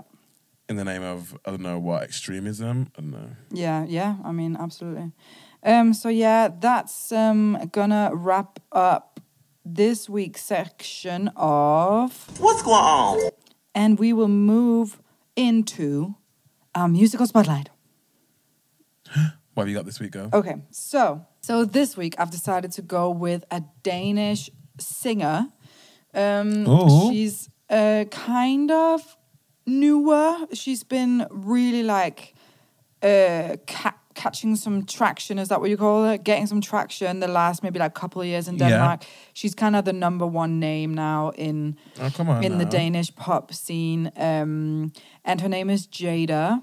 in the name of I don't know what extremism. I don't know. Yeah, yeah. I mean, absolutely. Um, so yeah, that's um gonna wrap up this week's section of, What's going on? and we will move into our musical spotlight. What have you got this week, girl? Okay, so so this week I've decided to go with a Danish singer. Um, Ooh. she's uh, kind of newer. She's been really like uh, ca- catching some traction. Is that what you call it? Getting some traction the last maybe like couple of years in Denmark. Yeah. Denmark. She's kind of the number one name now in Oh, come on. in the. Danish pop scene. Um, and her name is Jaida.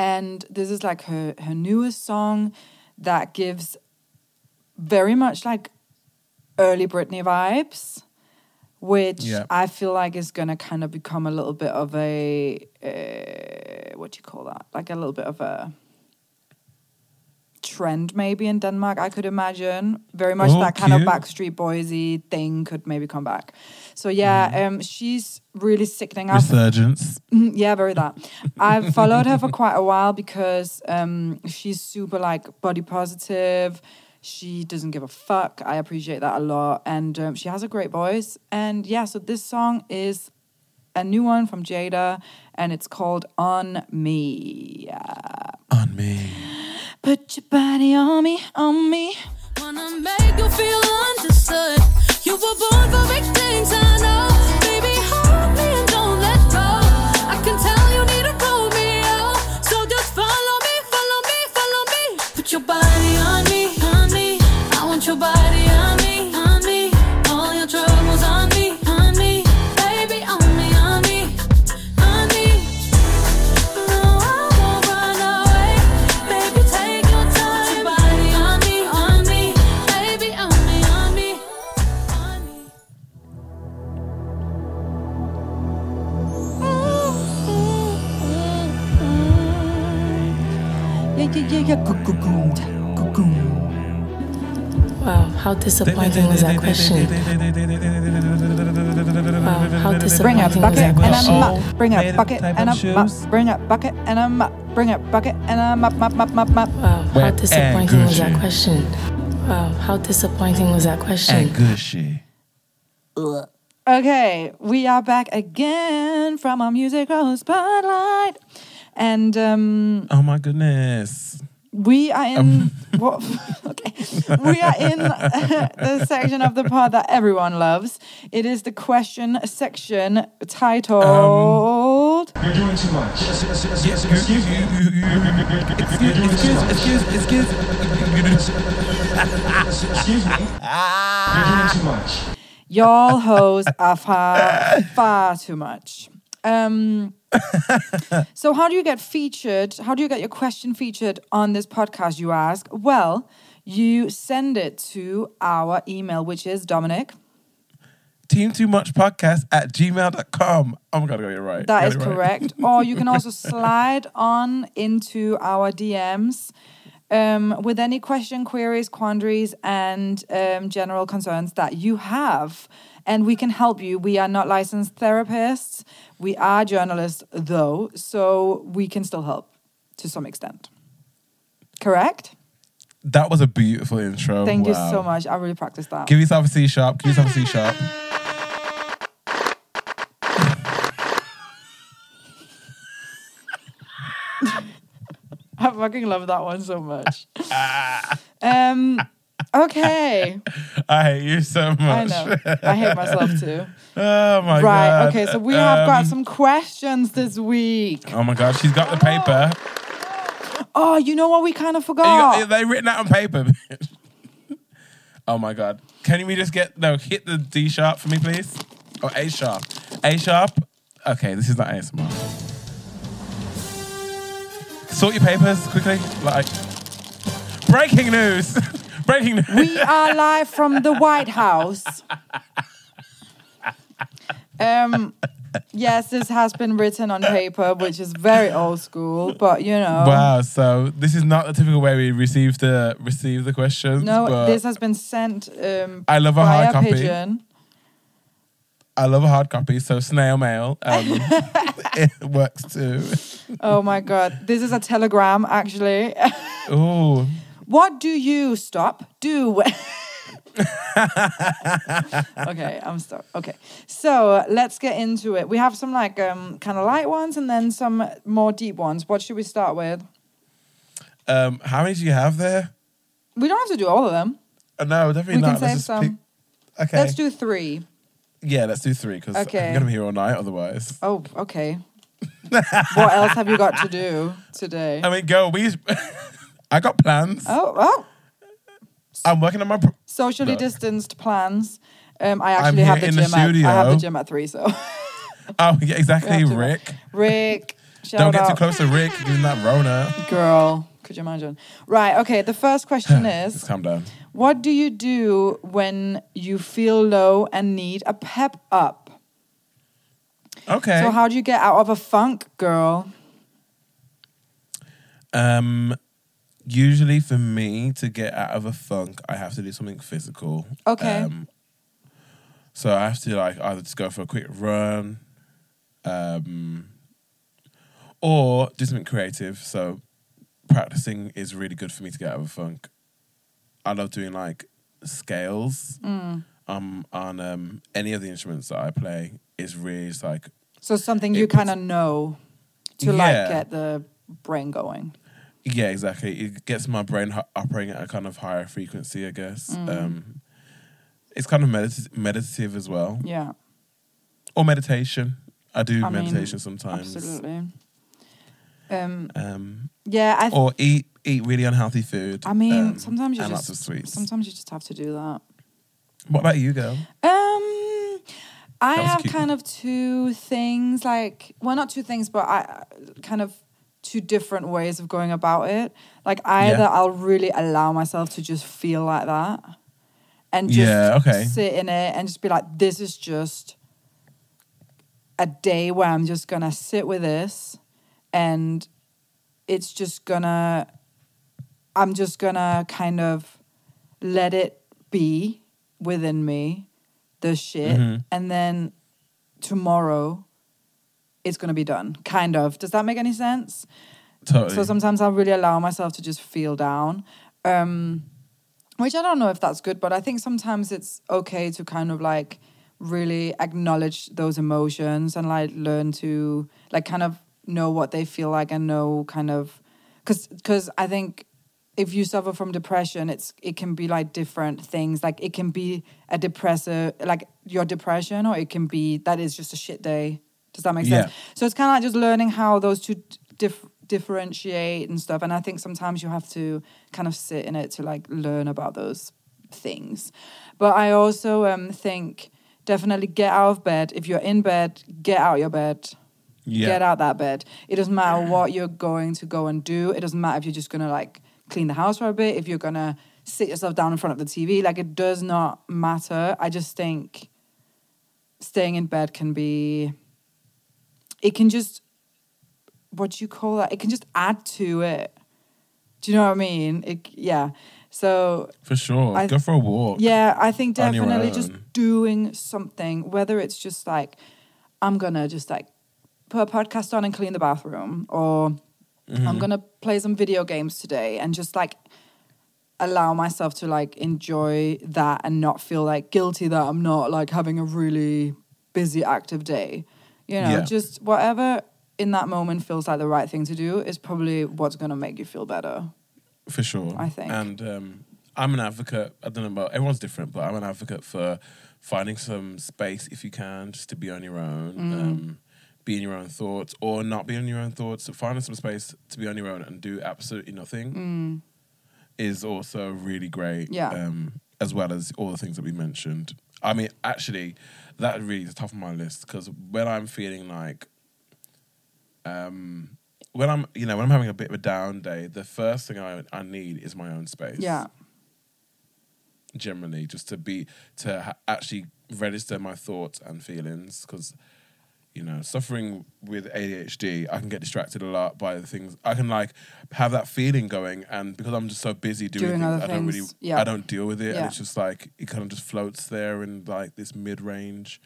And this is like her, her newest song that gives very much like early Britney vibes, which Yeah. I feel like is going to kind of become a little bit of a, uh, what do you call that? Like a little bit of a trend maybe in Denmark, I could imagine. Very much that kind of. Backstreet Boysy thing could maybe come back. So yeah, Mm-hmm. um, she's really sickening. I've, Mm, yeah, very that. I've followed her for quite a while because um, she's super like body positive. She doesn't give a fuck. I appreciate that a lot, and um, she has a great voice. And yeah, so this song is a new one from Jaida, and it's called "On Me." Yeah. On me. Put your body on me, on me. Wanna make you feel understood. You were born for big things, I know. Baby, hold me and don't let go. I can tell you need a Romeo. So just follow me, follow me, follow me. Put your body Yeah, yeah, yeah, yeah. Gu-gu-goom, gu-goom. Wow, how disappointing was that question? Bring a bucket and a question? mop. Bring a bucket and a of mop. Bring a bucket and a mop. Bring a bucket and a mop, mop, mop, mop, mop. Wow, how disappointing was that question? Wow, how disappointing was that question? And gushy. Okay, we are back again from our musical spotlight, and um, Oh my goodness. We are in what? Okay, we are in the section of the pod that everyone loves. It is the question section titled. You're doing too much. Excuse, excuse, excuse, excuse. Excuse me. You're doing too much. Y'all hoes are far, far too much. Um, so, how do you get featured? How do you get your question featured on this podcast, you ask? Well, you send it to our email, which is Dominic. Team Too Much Podcast at gmail.com. Oh my god, I got it right. That is right. correct. or you can also slide on into our DMs um, with any question, queries, quandaries, and um, general concerns that you have. And we can help you. We are not licensed therapists. We are journalists, though, so we can still help to some extent. Correct? That was a beautiful intro. Thank you so much. I really practiced that. Give yourself a C sharp. Give yourself a C sharp. I fucking love that one so much. um, okay. I hate you so much. I know. I hate myself too. Oh my god. right. Okay. So we have got Um, some questions this week. Oh my god, she's got the paper. Oh, you know what we kind of forgot? got, they written out on paper. Oh my god. Can we just get no hit the D sharp for me, please? Or A sharp. A sharp. Okay, this is not ASMR. Sort your papers quickly. Like breaking news. Breaking news. We are live from the White House. Um, yes, this has been written on paper, which is very old school, but you know. Wow. So this is not the typical way we receive the receive the questions. No, but this has been sent um, I love a hard copy. pigeon. I love a hard copy, so snail mail um, it works too. Oh my god, this is a telegram actually. Ooh. What do you stop do? okay, I'm stop. Okay, so let's get into it. We have some like um kind of light ones and then some more deep ones. What should we start with? Um, how many do you have there? We don't have to do all of them. Uh, no, definitely We can not. Let's save some. pick- Okay. Let's do three. yeah, let's do three because Okay. I'm gonna be here all night otherwise. Oh, okay. what else have you got to do today? I mean, go. we. I got plans. Oh, oh, I'm working on my. Pro- socially No. distanced plans. Um, I actually have the in the gym. at, I have the gym at three, so oh, yeah, exactly, Rick. Rick, shout Don't get out. too close to Rick. Giving that Rona. Girl, could you imagine? Right, okay, the first question is calm down. What do you do when you feel low and need a pep up? Okay. So, how do you get out of a funk, girl? um, usually for me to get out of a funk, I have to do something physical. Okay. Um, so I have to like either just go for a quick run, um, or do something creative. So practicing is really good for me to get out of a funk. I love doing like scales. Mm. Um, on um, any of the instruments that I play is really just like So, something you kind of know to like get the brain going. Yeah, exactly. It gets my brain operating at a kind of higher frequency, I guess. Mm. Um, it's kind of medit- meditative as well, Yeah, or meditation. I do I mean, meditation sometimes. absolutely. Um, Um, yeah, I, th- or eat eat really unhealthy food. I mean, um, sometimes you and just lots of sweets. sometimes you just have to do that. What about you, girl? Um, I That was a have kind of two things, like well, not two things, but I kind of two different ways of going about it. Like either Yeah. I'll really allow myself to just feel like that, and just Yeah, okay. sit in it and just be like, this is just a day where I'm just gonna sit with this, and it's just gonna, I'm just gonna kind of let it be within me, the shit, Mhm. and then tomorrow it's gonna be done. Kind of. Does that make any sense? Totally. So sometimes I'll really allow myself to just feel down. Um, which I don't know if that's good, but I think sometimes it's okay to kind of like really acknowledge those emotions and like learn to like kind of know what they feel like and know kind of because because I think if you suffer from depression, it's it can be like different things. Like it can be a depressor, like your depression, or it can be that is just a shit day. Does that make sense? Yeah. So it's kind of like just learning how those two dif- differentiate and stuff. And I think sometimes you have to kind of sit in it to like learn about those things. But I also um, think definitely get out of bed. If you're in bed, get out your bed. yeah. Get out that bed. It doesn't matter what you're going to go and do. It doesn't matter if you're just gonna like clean the house for a bit. If you're gonna sit yourself down in front of the TV, like it does not matter. I just think staying in bed can be. It can just, what do you call that? It can just add to it. Do you know what I mean? It, yeah. So For sure. I- Go for a walk. yeah, I think definitely just doing something, whether it's just like, I'm gonna just like put a podcast on and clean the bathroom, or Mm-hmm. I'm gonna play some video games today and just like allow myself to like enjoy that and not feel like guilty that I'm not like having a really busy active day. You know, Yeah. just whatever in that moment feels like the right thing to do is probably what's gonna make you feel better. for sure. I think. And um, I'm an advocate. I don't know about everyone's different, but I'm an advocate for finding some space if you can, just to be on your own, Mm. um, be in your own thoughts, or not be in your own thoughts. So finding some space to be on your own and do absolutely nothing is also really great. Mm. Yeah. Um, as well as all the things that we mentioned. I mean, actually, that really is the top of my list because when I'm feeling like, um, when I'm you know when I'm having a bit of a down day, the first thing I I need is my own space. Yeah. generally just to be to ha- actually register my thoughts and feelings because you know suffering with ADHD I can get distracted a lot by the things I can like have that feeling going and because I'm just so busy doing, Doing things I don't really yeah. I don't deal with it Yeah. and it's just like it kind of just floats there in like this mid range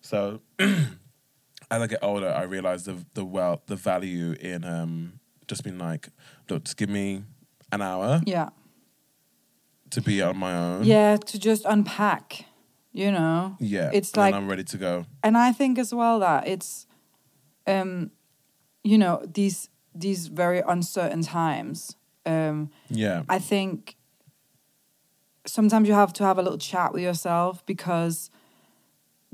so as I get older I realize the the well the value in um just being like look just give me an hour Yeah. to be on my own Yeah, to just unpack, you know. Yeah, It's like I'm ready to go. and I think as well that it's um you know, these these very uncertain times. Um Yeah, I think sometimes you have to have a little chat with yourself because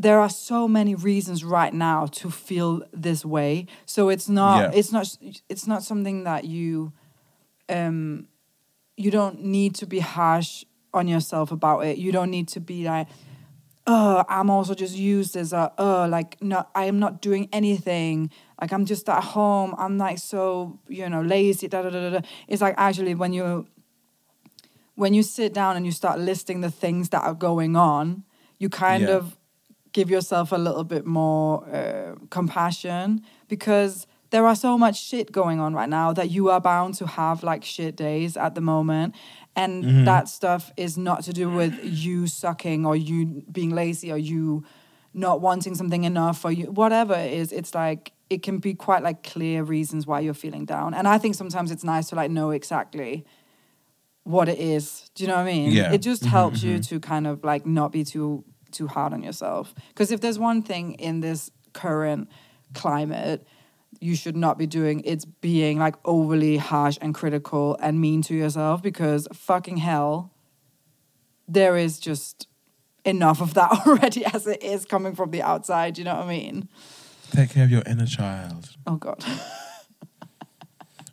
there are so many reasons right now to feel this way. So it's not Yeah. it's not it's not something that you um you don't need to be harsh on yourself about it. You don't need to be like oh, I'm also just used as a oh, like no, I am not doing anything. Like I'm just at home. I'm like so you know lazy. Da da da da. da. It's like actually when you when you sit down and you start listing the things that are going on, you kind Yeah. of give yourself a little bit more uh, compassion because there are so much shit going on right now that you are bound to have like shit days at the moment and mm-hmm. that stuff is not to do with you sucking or you being lazy or you not wanting something enough or you whatever it is. It's like it can be quite like clear reasons why you're feeling down. And i think sometimes it's nice to like know exactly what it is. Do you know what i mean? Yeah. it just helps mm-hmm, you mm-hmm. to kind of like not be too too hard on yourself. Because if there's one thing in this current climate you should not be doing it's being like overly harsh and critical and mean to yourself because fucking hell there is just enough of that already as it is coming from the outside you know what i mean take care of your inner child. oh god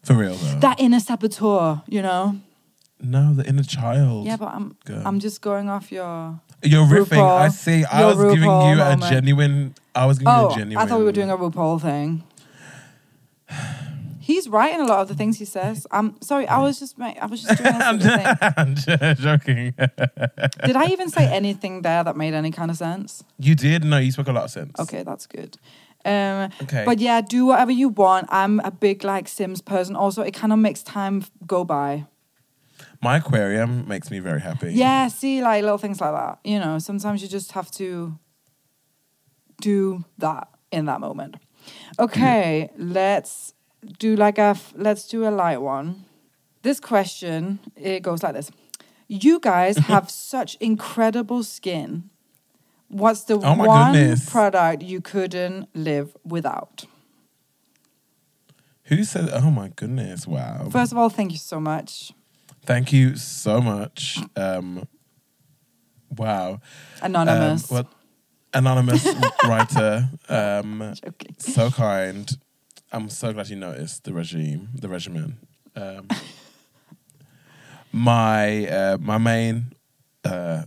For real though. that inner saboteur you know no, the inner child. yeah but i'm Girl. i'm just going off your You're riffing. RuPaul. I see. I was giving you moment. a genuine. I was giving you oh a genuine. i thought we were doing a rupaul thing He's right in a lot of the things he says. I'm sorry, I was just I was just doing I'm silly. I'm just joking. Did I even say anything there that made any kind of sense? you did. No, you spoke a lot of sense. Okay, that's good. Um, Okay. But yeah, do whatever you want. I'm a big like Sims person. Also, it kind of makes time go by. My aquarium makes me very happy. Yeah, see, like little things like that. You know, sometimes you just have to do that in that moment. Okay, let's do like a let's do a light one. This question it goes like this: You guys have such incredible skin. What's the Oh one goodness. product you couldn't live without? Who said? Oh my goodness! Wow. First of all, thank you so much. Thank you so much. Um, wow. Anonymous. Um, what anonymous writer. Um, so kind. I'm so glad you noticed the regime, the regimen. Um, my uh, my main uh,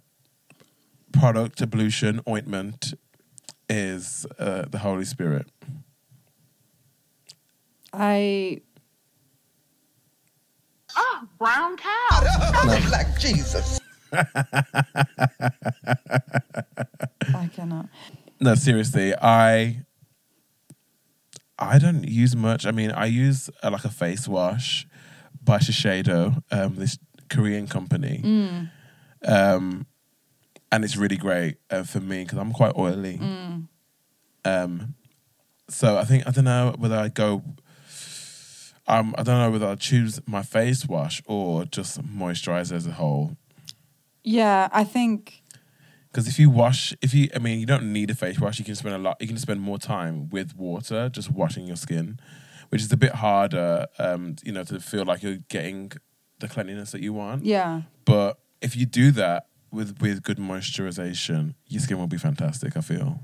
product ablution ointment is uh, the Holy Spirit. I Oh, brown cow. like Jesus. I cannot. No, seriously, I I don't use much. I mean, I use uh, like a face wash by Shiseido, um, this Korean company, um, and it's really great uh, for me because I'm quite oily. Um, so I think I don't know whether I go. Um, I don't know whether I choose my face wash or just moisturizer as a whole. Yeah, I think Because if you wash, if you, I mean, you don't need a face wash. You can spend a lot. You can spend more time with water, just washing your skin, which is a bit harder. Um, you know, to feel like you're getting the cleanliness that you want. yeah. But if you do that with with good moisturization, your skin will be fantastic. I feel.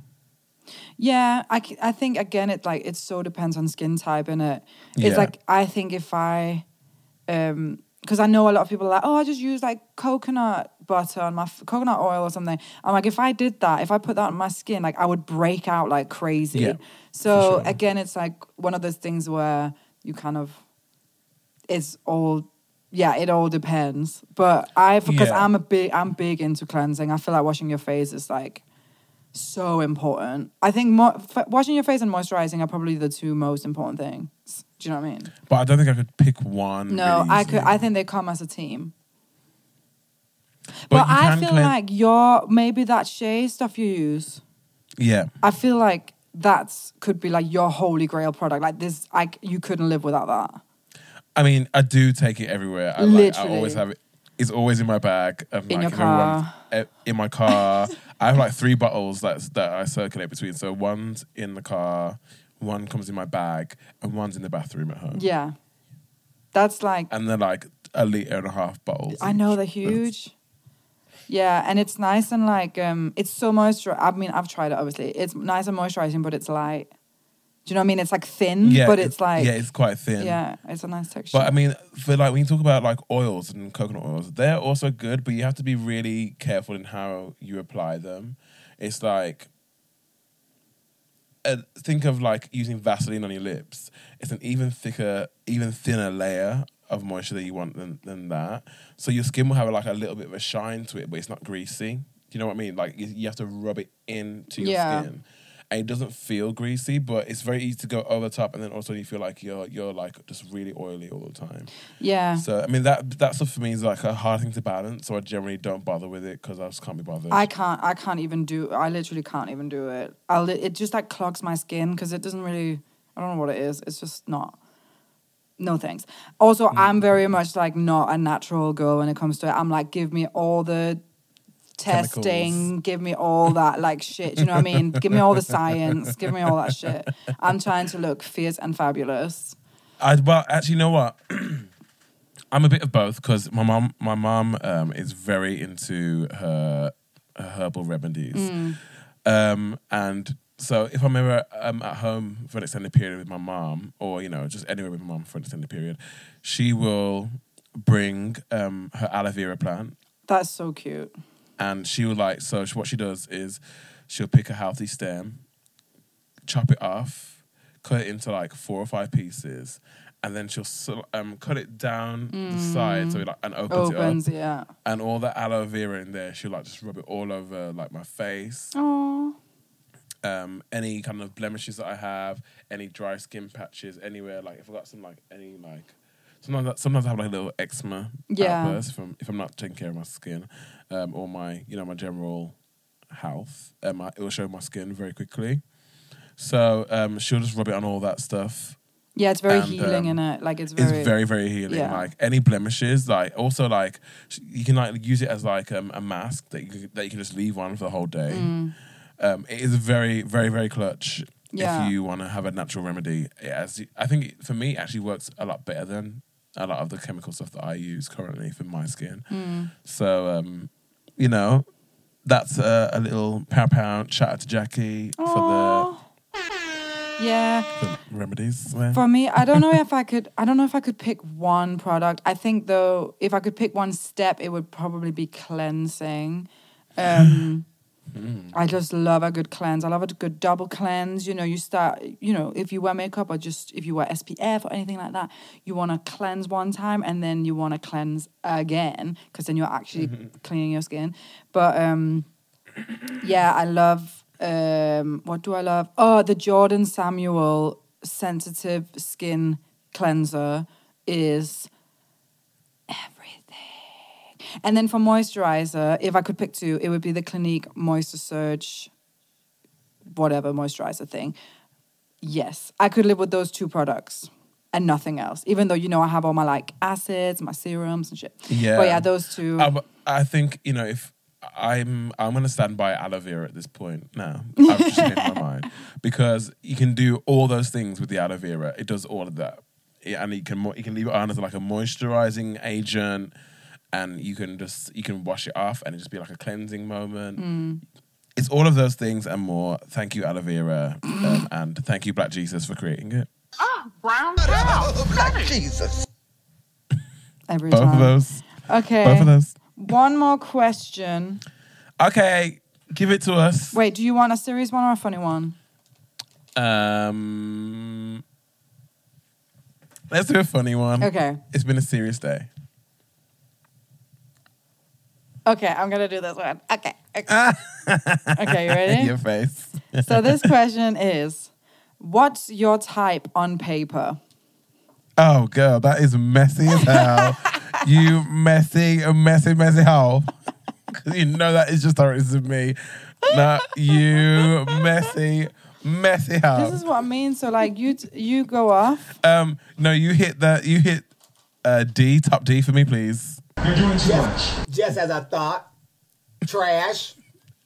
Yeah, I, I think again it like it so depends on skin type and it. It's Yeah. like I think if I um because I know a lot of people are like, oh, I just use like coconut butter on my f- coconut oil or something. I'm like, if I did that, if I put that on my skin, like I would break out like crazy. Yeah, so sure. again, it's like one of those things where you kind of, it's all, yeah, it all depends. But I, because Yeah. I'm a big, I'm big into cleansing. I feel like washing your face is like so important. I think mo- f- washing your face and moisturizing are probably the two most important things. Do you know what I mean? But I don't think I could pick one. No, really I could. I think they come as a team. But But, I feel like your maybe that shea stuff you use. Yeah. I feel like that's could be like your holy grail product. Like this, like you couldn't live without that. I mean, I do take it everywhere. I, like, I always have it. It's always in my bag. And In like, your car. eh, In my car. I have like three bottles that that I circulate between. So one's in the car, one comes in my bag, and one's in the bathroom at home. Yeah, that's like And they're like a liter and a half bottles. I know they're huge. Yeah, and it's nice and like um, it's so moisture. I mean, I've tried it. Obviously, it's nice and moisturizing, but it's light. Do you know what I mean? It's like thin, Yeah, but it- it's like yeah, it's quite thin. yeah, it's a nice texture. But I mean, for like when you talk about like oils and coconut oils, they're also good, but you have to be really careful in how you apply them. It's like uh, think of like using Vaseline on your lips. It's an even thicker, even thinner layer of moisture that you want than, than that. So your skin will have like a little bit of a shine to it, but it's not greasy. Do you know what I mean? Like you, you have to rub it into your Yeah. skin. And it doesn't feel greasy, but it's very easy to go over the top, and then also you feel like you're you're like just really oily all the time. yeah, So I mean that that stuff for me is like a hard thing to balance. So I generally don't bother with it because I just can't be bothered. I can't. I can't even do. I literally can't even do it. I'll. It just like clogs my skin because it doesn't really. I don't know what it is. It's just not. No thanks. Also, Mm. I'm very much like not a natural girl when it comes to it. I'm like, give me all the testing, give me all that like shit. You know what I mean? give me all the science, give me all that shit. I'm trying to look fierce and fabulous. I well actually you know what. I'm a bit of both because my mom, my mom um, is very into her, her herbal remedies, Mm. um, and so if I'm ever um, at home for an extended period with my mom, or you know just anywhere with my mom for an extended period, she will bring um, her aloe vera plant, That's so cute. And she will like so she, what she does is she'll pick a healthy stem chop it off cut it into like four or five pieces and then she'll um, cut it down the side so it like and opens, Opens, it up yeah. and all the aloe vera in there she'll like just rub it all over like my face Oh, um, any kind of blemishes that I have, any dry skin patches, anywhere. Like if I got some like any like sometimes I- sometimes I have like a little eczema Yeah. outburst if I'm if I'm not taking care of my skin, um, or my you know my general health. Um, I, it will show my skin very quickly. So um, she'll just rub it on all that stuff. yeah. It's very And, healing um, in it. Like it's very. It's very very healing. Yeah. Like any blemishes, like also like you can like use it as like um, a mask that you can- that you can just leave on for the whole day. Um, it is very very very clutch Mm. Yeah. if you want to have a natural remedy. It has, I think it- for me it actually works a lot better than a lot of the chemical stuff that I use currently for my skin. Mm. So um, you know. That's a, a little pound pound shout out to Jackie Aw. Yeah. for the, the remedies. there. For me, I don't know if I could. I don't know if I could pick one product. I think though, if I could pick one step, it would probably be cleansing. Um, I just love a good cleanse. I love a good double cleanse. You know, you start. You know, if you wear makeup or just if you wear SPF or anything like that, you want to cleanse one time and then you want to cleanse again because then you're actually cleaning your skin. But um, yeah, I love. Um, what do I love? Oh, the Jordan Samuel sensitive skin cleanser is. And then for moisturizer, if I could pick two, it would be the Clinique Moisture Surge, whatever moisturizer thing. Yes, I could live with those two products and nothing else. Even though you know I have all my like acids, my serums and shit. Yeah. But yeah, those two. Um, I think you know if I'm I'm gonna stand by aloe vera at this point now. I've just changed my mind because you can do all those things with the aloe vera. It does all of that, Yeah, and you can you can leave it on as like a moisturizing agent, and you can just you can wash it off and it just be like a cleansing moment. It's all of those things and more. Thank you, aloe vera, um, and thank you, Black Jesus, for creating it. Oh, brown cow, Black Jesus. Every Both time. of those. Okay. Both of those. One more question. Okay, give it to us. Wait, do you want a serious one or a funny one? Um, let's do a funny one. Okay. It's been a serious day. Okay, I'm gonna do this one. Okay. Okay, okay you ready? Your face. So this question is what's your type on paper? Oh, girl, that is messy as hell. you messy, messy, messy hole. Because you know that is just directed to me. Not you messy, messy hole. This is what I mean. So like you t- you go off. Um, no, you hit the You hit uh, D, top D for me, please, You're doing too much. Just as I thought. Trash.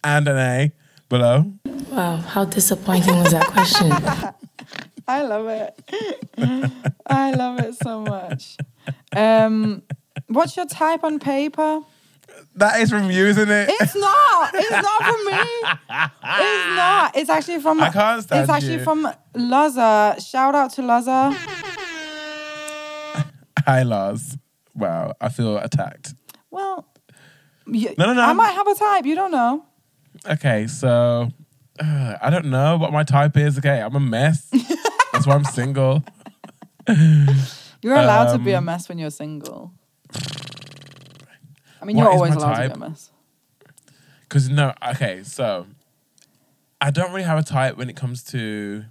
and an A below. Wow, how disappointing was that question? I love it. I love it so much. Um what's your type on paper? That is from you, isn't it? It's not. It's not from me. It's not. It's actually from. I can't stand It's actually you. from Laza. Shout out to Laza. Hi, Lars. Wow, I feel attacked. Well, y- No, no, no. I might have a type. You don't know. Okay, so uh, I don't know what my type is. Okay, I'm a mess. That's why I'm single. You're allowed to be a Um, mess when you're single. I mean, What you're is always my allowed type? to be a mess. Because no, okay, so I don't really have a type when it comes to.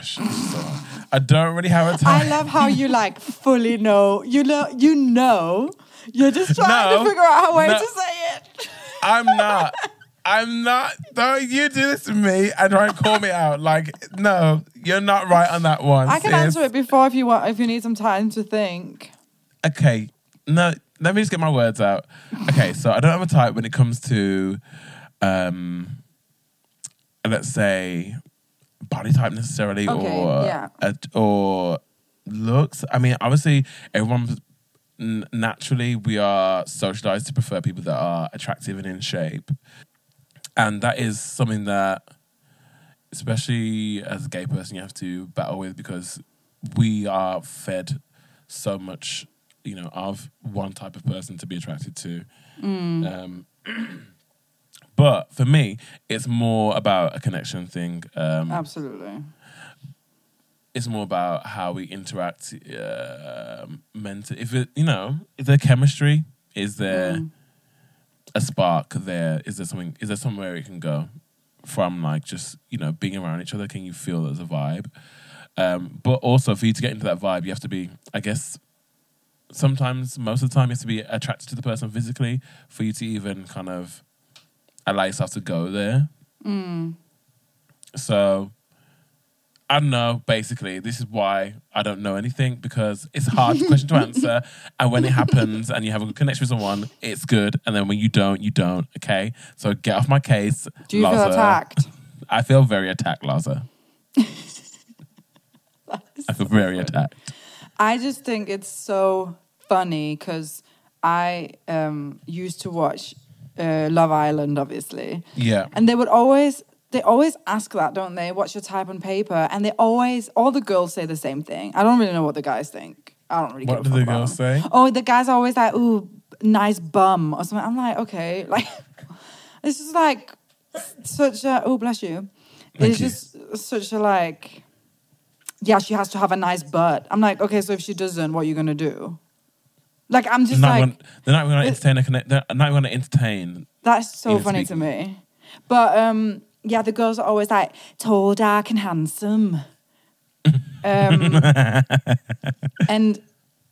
Gosh, so. I don't really have a type. I love how you like fully know. You know. You know. You're just trying No, to figure out a way no. to say it. I'm not. I'm not. Don't you do this to me and try and call me out. Like, no, you're not right on that one. I can sis. answer it before if you want. If you need some time to think. okay, no, let me just get my words out. Okay, so I don't have a type when it comes to, um, let's say, body type necessarily, Okay, or yeah. uh, or looks. I mean, obviously, everyone naturally we are socialized to prefer people that are attractive and in shape, and that is something that, especially as a gay person, you have to battle with because we are fed so much, you know, of one type of person to be attracted to. Um, but for me, it's more about a connection thing. Um, Absolutely. it's more about how we interact uh, mental if it you know is there chemistry is there Mm. a spark there is there something is there somewhere it can go from like just you know being around each other can you feel there's a vibe um, but also for you to get into that vibe you have to be i guess sometimes most of the time you have to be attracted to the person physically for you to even kind of allow yourself to go there Mm. so I don't know. Basically, this is why I don't know anything because it's a hard question to answer. And when it happens and you have a good connection with someone, it's good. And then when you don't, you don't. Okay. So get off my case. Do you feel attacked? I feel very attacked, Laza. I feel very attacked. I just think it's so funny because I um, used to watch uh, Love Island, obviously, Yeah. and they would always they always ask that, don't they? What's your type on paper? And they always all the girls say the same thing. I don't really know what the guys think. I don't really. What do the girls them. say? Oh, the guys are always like, "Ooh, nice bum" or something. I'm like, okay, like it's just like such a oh bless you. Thank it's you. just such a like yeah, she has to have a nice butt. I'm like, okay, so if she doesn't, what are you gonna do? Like I'm just like they're not going to entertain connect. They're not going to entertain. that's so Even funny to me. But um yeah, the girls are always like tall, dark, and handsome. um and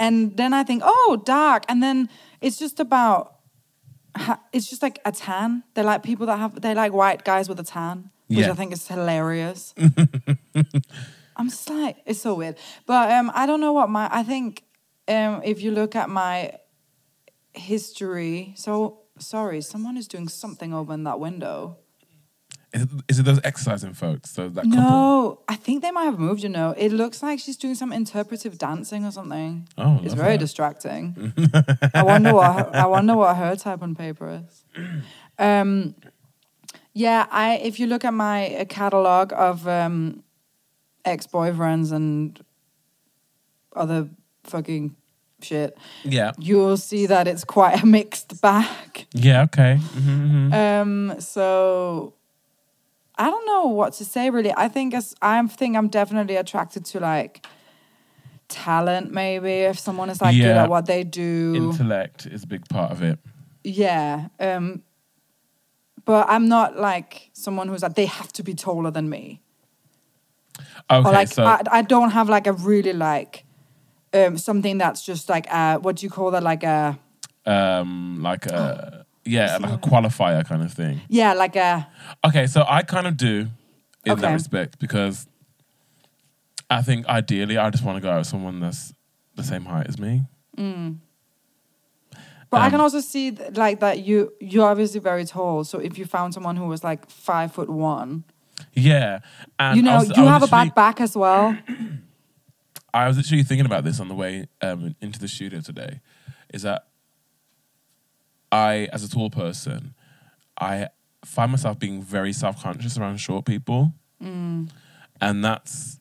and then I think, oh, dark, and then it's just about it's just like a tan. They're like people that have they like white guys with a tan, which Yeah. I think is hilarious. I'm just like it's so weird, but um, I don't know what my I think um, if you look at my history. So sorry, someone is doing something over in that window. Is it, is it those exercising folks? So that couple. No, I think they might have moved. You know, it looks like she's doing some interpretive dancing or something. Oh, it's very that. distracting. I wonder what her, I wonder what her type on paper is. Um, yeah, I if you look at my uh, catalog of um, ex boyfriends and other fucking shit, Yeah. you'll see that it's quite a mixed bag. Yeah. Okay. hmm Um, so I don't know what to say really. I think as I think I'm definitely attracted to like talent. Maybe if someone is like good at what they do, Intellect is a big part of it. yeah. Um, but I'm not like someone who's like they have to be taller than me. Okay. or like so I, I don't have like a really like um something that's just like uh what do you call that like a um, like a yeah, like a qualifier kind of thing. yeah like a Okay, so I kind of do in that respect because I think ideally I just want to go out with someone that's the same height as me. But I can Um, also see th- like that you you're obviously very tall. So if you found someone who was like five foot one, Yeah, and you know was- you have a bad back as well. I was literally thinking about this on the way um, into the studio today. Is that I, as a tall person, I find myself being very self conscious around short people, and that's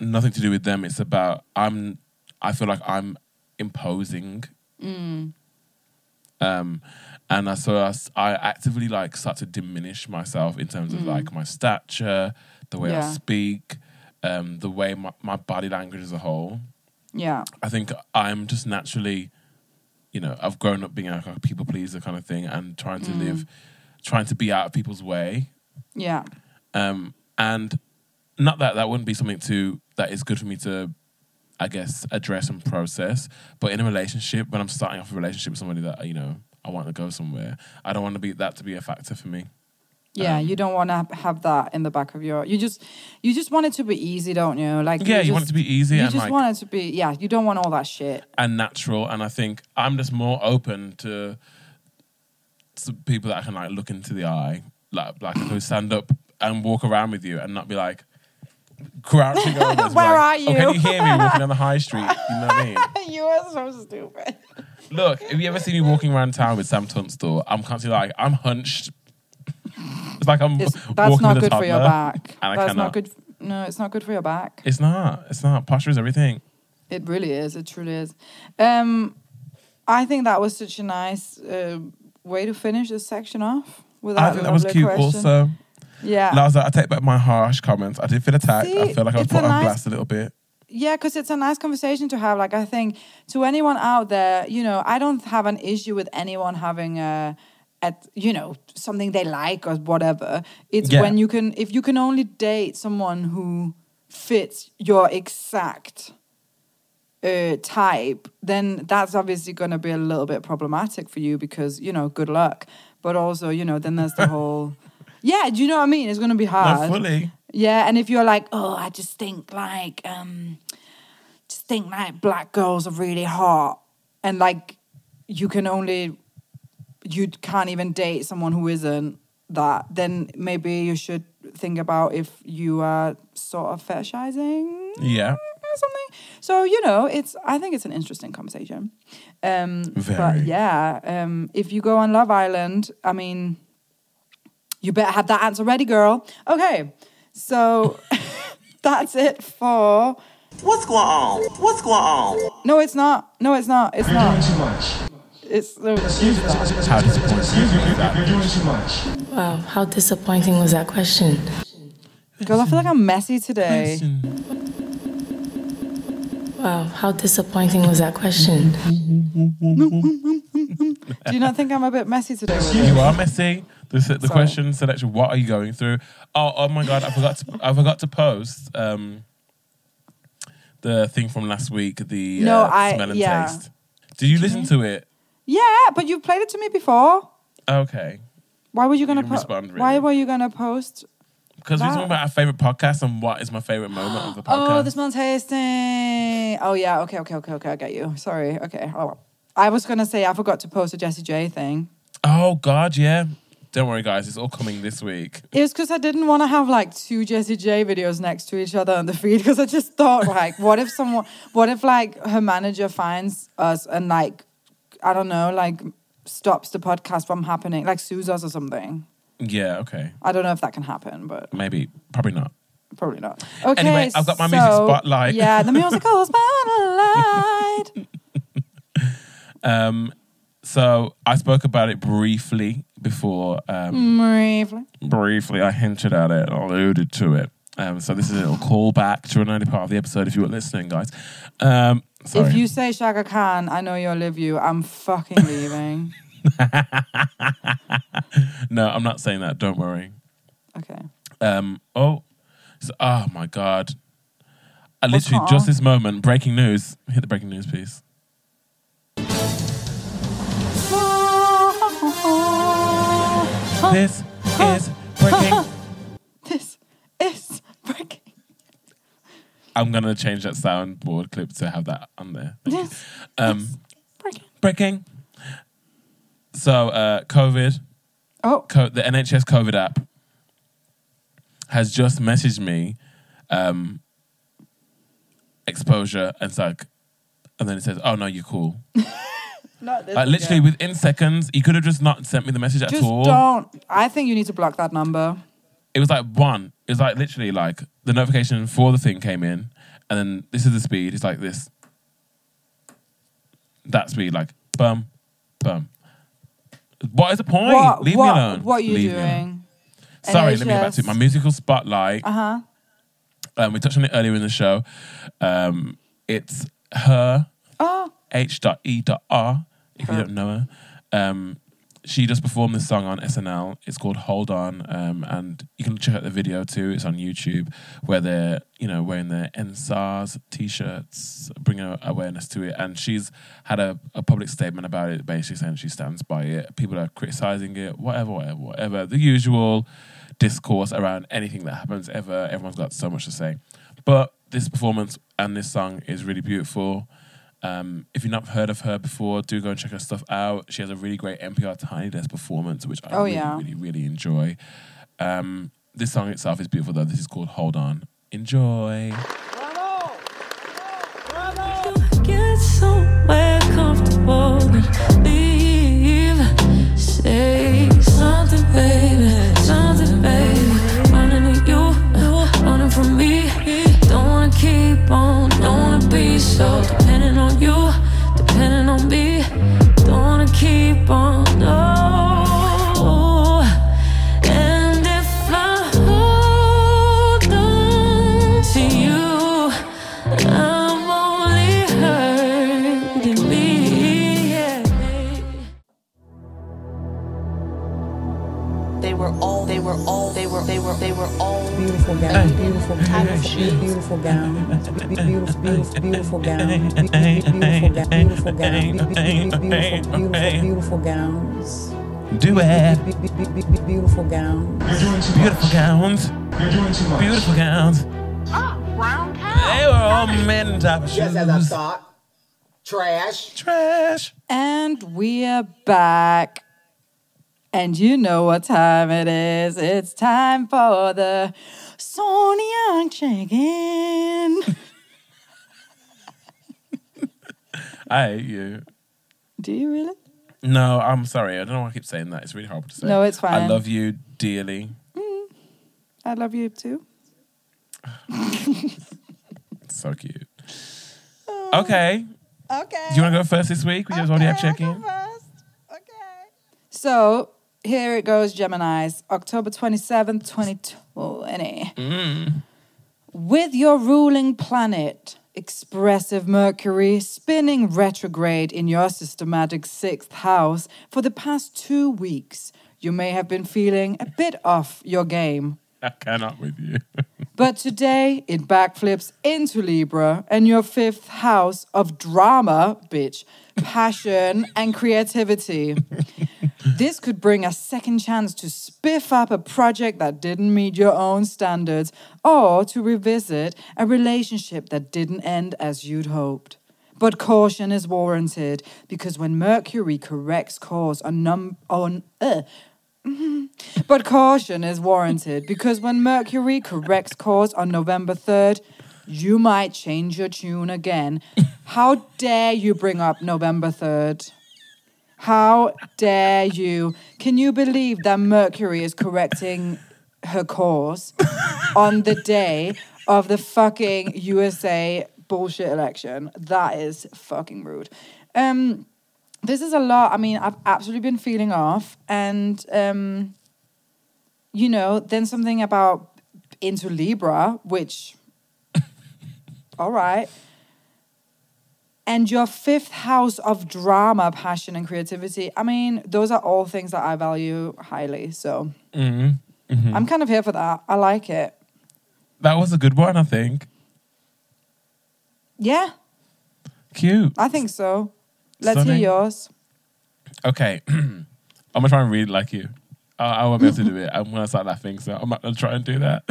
nothing to do with them. It's about I'm. I feel like I'm imposing. Um, and I, so I actively like start to diminish myself in terms of like my stature, the way I speak, um, the way my, my body language as a whole. Yeah, I think I'm just naturally, you know, I've grown up being like a people pleaser kind of thing and trying to live, trying to be out of people's way. yeah, Um, and not that that wouldn't be something to that is good for me to, I guess, address and process. But in a relationship, when I'm starting off a relationship with somebody that you know I want to go somewhere, I don't want to be that to be a factor for me. Yeah. Um, you don't want to have that in the back of your. You just you just want it to be easy, don't you? Like Yeah, you, just, want it to be easy You just like want it to be yeah. You don't want all that shit. and natural. And I think I'm just more open to, to people that I can like look into the eye, like like who stand up and walk around with you and not be like crouching over. Where like, are Oh, can you?" you hear me walking down the high street? You know what I mean? you are so stupid. Look, if you ever see me walking around town with Sam Tunstall, I'm constantly like I'm hunched. It's like I'm It's, that's walking not with good for your back. and That's cannot. not good. No, it's not good for your back. It's not. It's not. Posture is everything. It really is. It truly is. Um, I think that was such a nice uh, way to finish this section off. With I that think that was cute. question. Also, yeah, Laza, I take back my harsh comments. I did feel attacked. I feel like I was put on nice- blast a little bit. yeah, because it's a nice conversation to have. Like I think to anyone out there, you know, I don't have an issue with anyone having a. At you know something they like or whatever. It's Yeah. when you can if you can only date someone who fits your exact uh, type, then that's obviously going to be a little bit problematic for you because you know good luck. But also you know then there's the whole yeah. Do you know what I mean? It's going to be hard. fully. Yeah, and if you're like, oh, I just think like, um, just think like black girls are really hot, and like, you can only, you can't even date someone who isn't that. Then maybe you should think about if you are sort of fetishizing Yeah. or something. So you know, it's. I think it's an interesting conversation. Um, Very. But yeah, um, if you go on Love Island, I mean, you better have that answer ready, girl. Okay, so that's it for. What's going on? What's going on? No, it's not. No, it's not. It's You're doing not. too much. It's. no, Excuse me. it's not. How disappointing Excuse is You're, that? doing too much. Wow, how disappointing was that question? Girl, I feel like I'm messy today. Wow, how disappointing was that question? Do you not think I'm a bit messy today? You are messy. The, the Sorry. question selection. What are you going through? Oh, oh my god! I forgot. To, I forgot to post um, the thing from last week. The No, uh, I- smell and yeah. taste. Did you listen to it? Yeah, but you've played it to me before. Okay, Why were you gonna didn't po- respond, Why were you gonna post? because we're talking about our favorite podcast and what is my favorite moment of the podcast. Oh, this smell tasting. Oh yeah. Okay. Okay. Okay. Okay. I get you. Sorry. Okay. Oh, I was gonna say I forgot to post a Jessie J thing. Oh God, yeah. Don't worry, guys. It's all coming this week. It was because I didn't want to have like two Jessie J videos next to each other on the feed because I just thought like, what if someone, what if like her manager finds us and like, I don't know, like stops the podcast from happening, like sues us or something. Yeah. Okay. I don't know if that can happen, but Maybe. Probably not. Probably not. Okay. Anyway, I've got my music spotlight. Yeah, the musical spotlight. Um, so I spoke about it briefly before. Um, Briefly. briefly, I hinted at it, alluded to it. Um, so this is a little callback to an early part of the episode if you were listening, guys. Um, sorry. If you say Chaka Khan, I know you'll live you. I'm fucking leaving. no, I'm not saying that. Don't worry. Okay. Um, oh, oh my god! I literally just this moment. Breaking news. Hit the breaking news, please. This is breaking. This is breaking. I'm gonna change that soundboard clip to have that on there. This Um, breaking. breaking. So, uh, COVID, Oh, co- the NHS COVID app has just messaged me um, exposure, and it's like, and then it says, "Oh no, you're cool." not this. Like literally again. within seconds, you could have just not sent me the message at all. don't. I think you need to block that number. It was like one. It was like literally like the notification for the thing came in, and then this is the speed. It's like this. That speed, like bum, bum. What is the point? What? Leave what, me alone. What are you Leave me alone. doing? Sorry, let me get back to it. My musical spotlight. Uh huh. Um, we touched on it earlier in the show. Um, it's her Oh, H dot E dot R. If you don't know her, um, she just performed this song on SNL. It's called Hold On, um, and you can check out the video too. It's on YouTube, where they're you know wearing their EndSARS t-shirts, bringing awareness to it. And she's had a, a public statement about it, basically saying she stands by it. People are criticizing it, whatever, whatever, whatever. The usual discourse around anything that happens ever. Everyone's got so much to say, but this performance and this song is really beautiful. Um, if you've not heard of her before, do go and check her stuff out. She has a really great NPR Tiny Desk performance, which I Oh, really, yeah. really, really enjoy. Um, this song itself is beautiful, though. This is called Hold On. Enjoy. Get somewhere comfortable and leave. Say something, baby. So dependent on you, were, they were, they were all Beautiful gowns, beautiful, beautiful, beautiful gowns, beautiful, beautiful, beautiful gowns, beautiful, beautiful, beautiful gowns, beautiful, beautiful gowns, Do it. beautiful gowns. You're doing too Beautiful gowns. You're doing too. Beautiful gowns. They were all men in top of Just as I thought. Trash. Trash. and we are back. And you know what time it is. It's time for the Sony Young check-in. I hate you. Do you really? No, I'm sorry. I don't know why I keep saying that. It's really horrible to say. No, it's fine. I love you dearly. Mm. I love you too. So cute. Okay. Okay. Do you want to go first this week? We just already have check in. So here it goes, Gemini's. October 27th, 2020. Mm. With your ruling planet, expressive Mercury, spinning retrograde in your systematic sixth house for the past two weeks, you may have been feeling a bit off your game. I cannot with you. But today it backflips into Libra and your fifth house of drama, bitch, passion, and creativity. this could bring a second chance to spiff up a project that didn't meet your own standards or to revisit a relationship that didn't end as you'd hoped. But caution is warranted because when Mercury corrects course on num on uh, but caution is warranted because when Mercury corrects course on November 3rd, you might change your tune again. How dare you bring up November 3rd? How dare you? Can you believe that Mercury is correcting her cause on the day of the fucking USA bullshit election. That is fucking rude. Um, this is a lot. I mean, I've absolutely been feeling off, and um, you know, then something about into Libra, which, all right. And your fifth house of drama, passion, and creativity. I mean, those are all things that I value highly. So Mm-hmm. I'm kind of here for that. I like it. That was a good one, I think. Yeah, Cute. I think so. Let's hear yours. Okay, I'm gonna try and read like you. I, I won't be able to do it. I'm gonna start laughing, so I'm not gonna try and do that.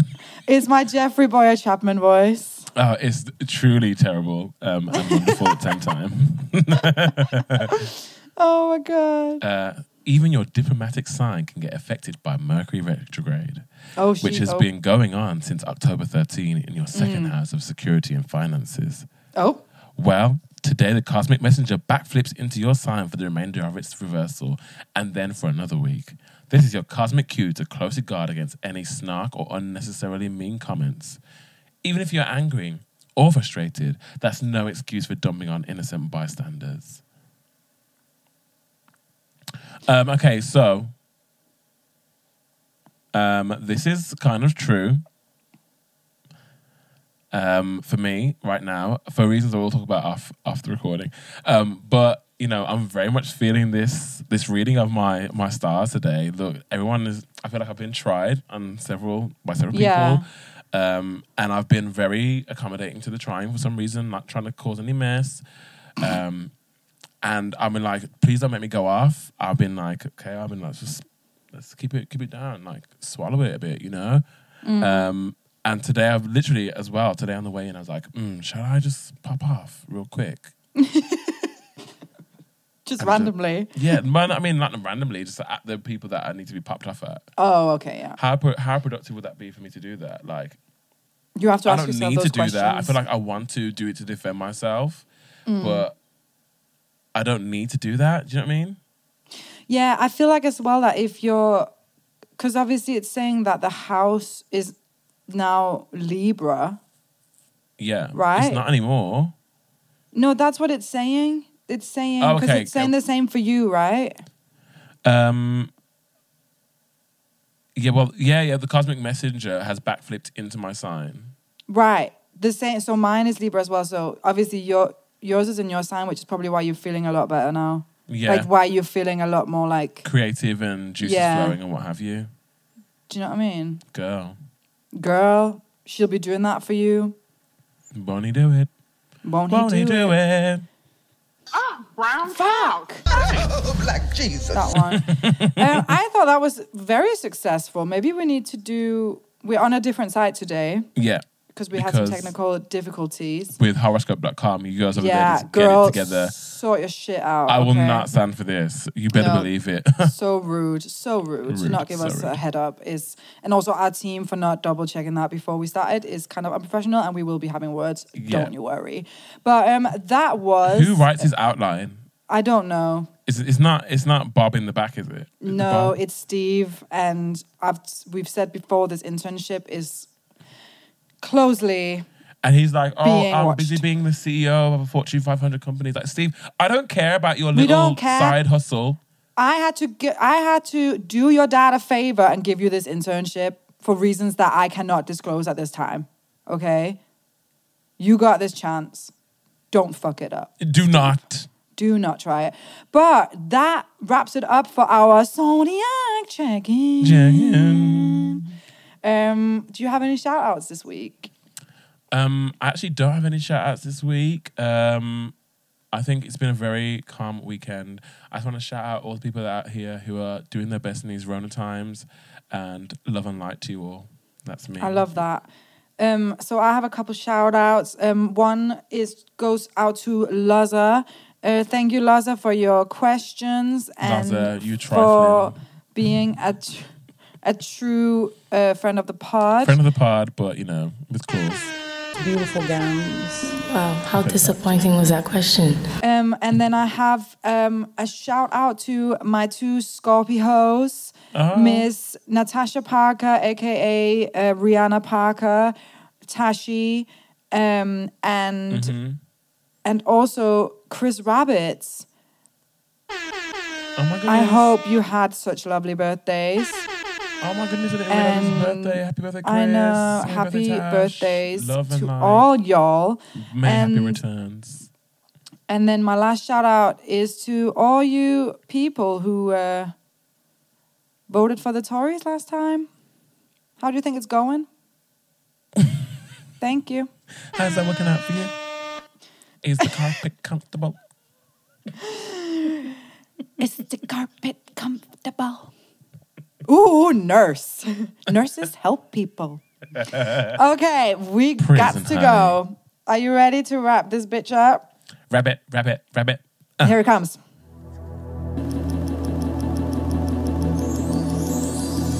It's my Jeffrey Boyer Chapman voice. Oh, it's truly terrible um, and wonderful at the same time. Oh my god. Uh, even your diplomatic sign can get affected by Mercury retrograde, Oh, which has oh. been going on since October 13 in your second Mm. house of security and finances. Oh, Well, today the cosmic messenger backflips into your sign for the remainder of its reversal and then for another week. This is your cosmic cue to closely guard against any snark or unnecessarily mean comments. Even if you're angry or frustrated, that's no excuse for dumping on innocent bystanders. Um, okay, so um, this is kind of true um, for me right now for reasons I will talk about off off the recording. Um, but you know, I'm very much feeling this this reading of my my stars today. Look, everyone is. I feel like I've been tried on several by several people. Um, and I've been very accommodating to the trying for some reason, not trying to cause any mess. Um, and I've been like, please don't make me go off. I've been like, okay, I've been like, just let's keep it keep it down, like swallow it a bit, you know. Mm. Um, and today I've literally as well. Today on the way in, I was like, mm, shall I just pop off real quick? just randomly. Yeah, man. I mean, not randomly, just at the people that I need to be popped off at. Oh, okay, yeah. How pro- how productive would that be for me to do that? Like, You have to I don't need to do questions. that. I feel like I want to do it to defend myself, Mm. but I don't need to do that. Do you know what I mean? Yeah, I feel like as well that if you're, because obviously it's saying that the house is now Libra. Yeah. Right. It's not anymore. No, that's what it's saying. It's saying because okay, it's saying the same for you, right? Um. Yeah. Well. Yeah. Yeah. The cosmic messenger has backflipped into my sign. Right. The same. So mine is Libra as well. So obviously your yours is in your sign, which is probably why you're feeling a lot better now. Yeah. Like why you're feeling a lot more like. Creative and juices Yeah. flowing and what have you. Do you know what I mean? Girl, Girl, she'll be doing that for you. Bonnie, do it. Won't Bonnie, he do, do it? it. Brown Fuck. Black Jesus. That one. um, I thought that was very successful. Maybe we need to do. We're on a different site today Yeah. Because we had some Because- technical difficulties. With horoscope.com, you guys over there Yeah, just get it together. sort your shit out. I will okay? not stand for this. You better No. believe it. so rude, so rude, to Rude, not give so us a rude. head up is, and also our team for not double checking that before we started is kind of unprofessional, and we will be having words. Yeah. Don't you worry. But um, that was Who writes his outline? I don't know. It's, it's not. It's not Bob in the back, is it? Is it No, Bob? it's Steve, and I've we've said before this internship is closely. And he's like, "Oh, being I'm watched. busy being the CEO of a Fortune 500 company." Like, Steve, I don't care about your We little don't care. side hustle. I had to get. I had to do your dad a favor and give you this internship for reasons that I cannot disclose at this time. Okay, you got this chance. Don't fuck it up. Do not. Do not try it. But that wraps it up for our zodiac check-in. Check-in. Um, do you have any shout outs this week? Um, I actually don't have any shout outs this week. Um, I think it's been a very calm weekend. I just want to shout out all the people out here who are doing their best in these Rona times and love and light to you all. That's me. I love that. Um, so I have a couple shout outs. Um, one is goes out to Laza. Uh, thank you, Laza, for your questions and Laza, you for being a, a true uh, friend of the pod. Friend of the pod, but you know, with claws. beautiful gowns. Wow, how disappointing was that question? Um, and then I have um, a shout out to my two Scorpios, Miss Natasha Parker, aka uh, Rihanna Parker, Tashi, um, and and also Chris Rabbits. Oh my goodness. I hope you had such lovely birthdays. Oh my goodness, I didn't realize it was his And birthday. Happy birthday, Chris. I know. Happy Tash. birthdays Love to light. all y'all. May happy and- returns. And then my last shout out is to all you people who uh, voted for the Tories last time. How do you think it's going? Thank you. How's that working out for you? Is the carpet comfortable? Is the carpet comfortable? Ooh, nurse. Nurses help people. Okay, we got Prison to go. Are you ready to wrap this bitch up? Rabbit, rabbit, rabbit. Uh. Here it comes.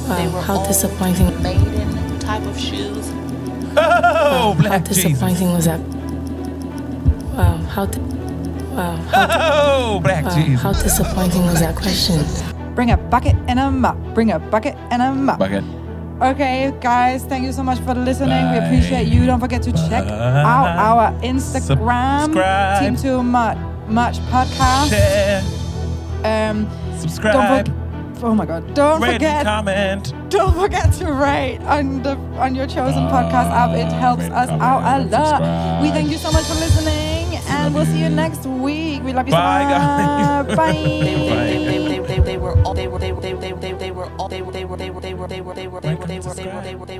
They Wow, were how all disappointing. maiden type of shoes. Oh, How black Jesus. disappointing was that? Wow, how di- Wow, how, Oh, black wow, Jesus. how disappointing was that question? Bring a bucket and a mop. Bring a bucket and a mop. Bucket. Okay, guys, thank you so much for listening. We appreciate you. Don't forget to check out our Instagram, Subscribe. Team Too Much, much Podcast. Share, Um, subscribe. Oh my God! Don't rate, forget. and comment. Don't forget to rate on the on your chosen podcast app. It helps us out a lot. We thank you so much for listening, and we'll see you next week. We love you Bye, so guys. much. Bye. They, they, they, they, they, they were all they were they were they they they they were all they were they were they were they were they were they were they were they were they were they were they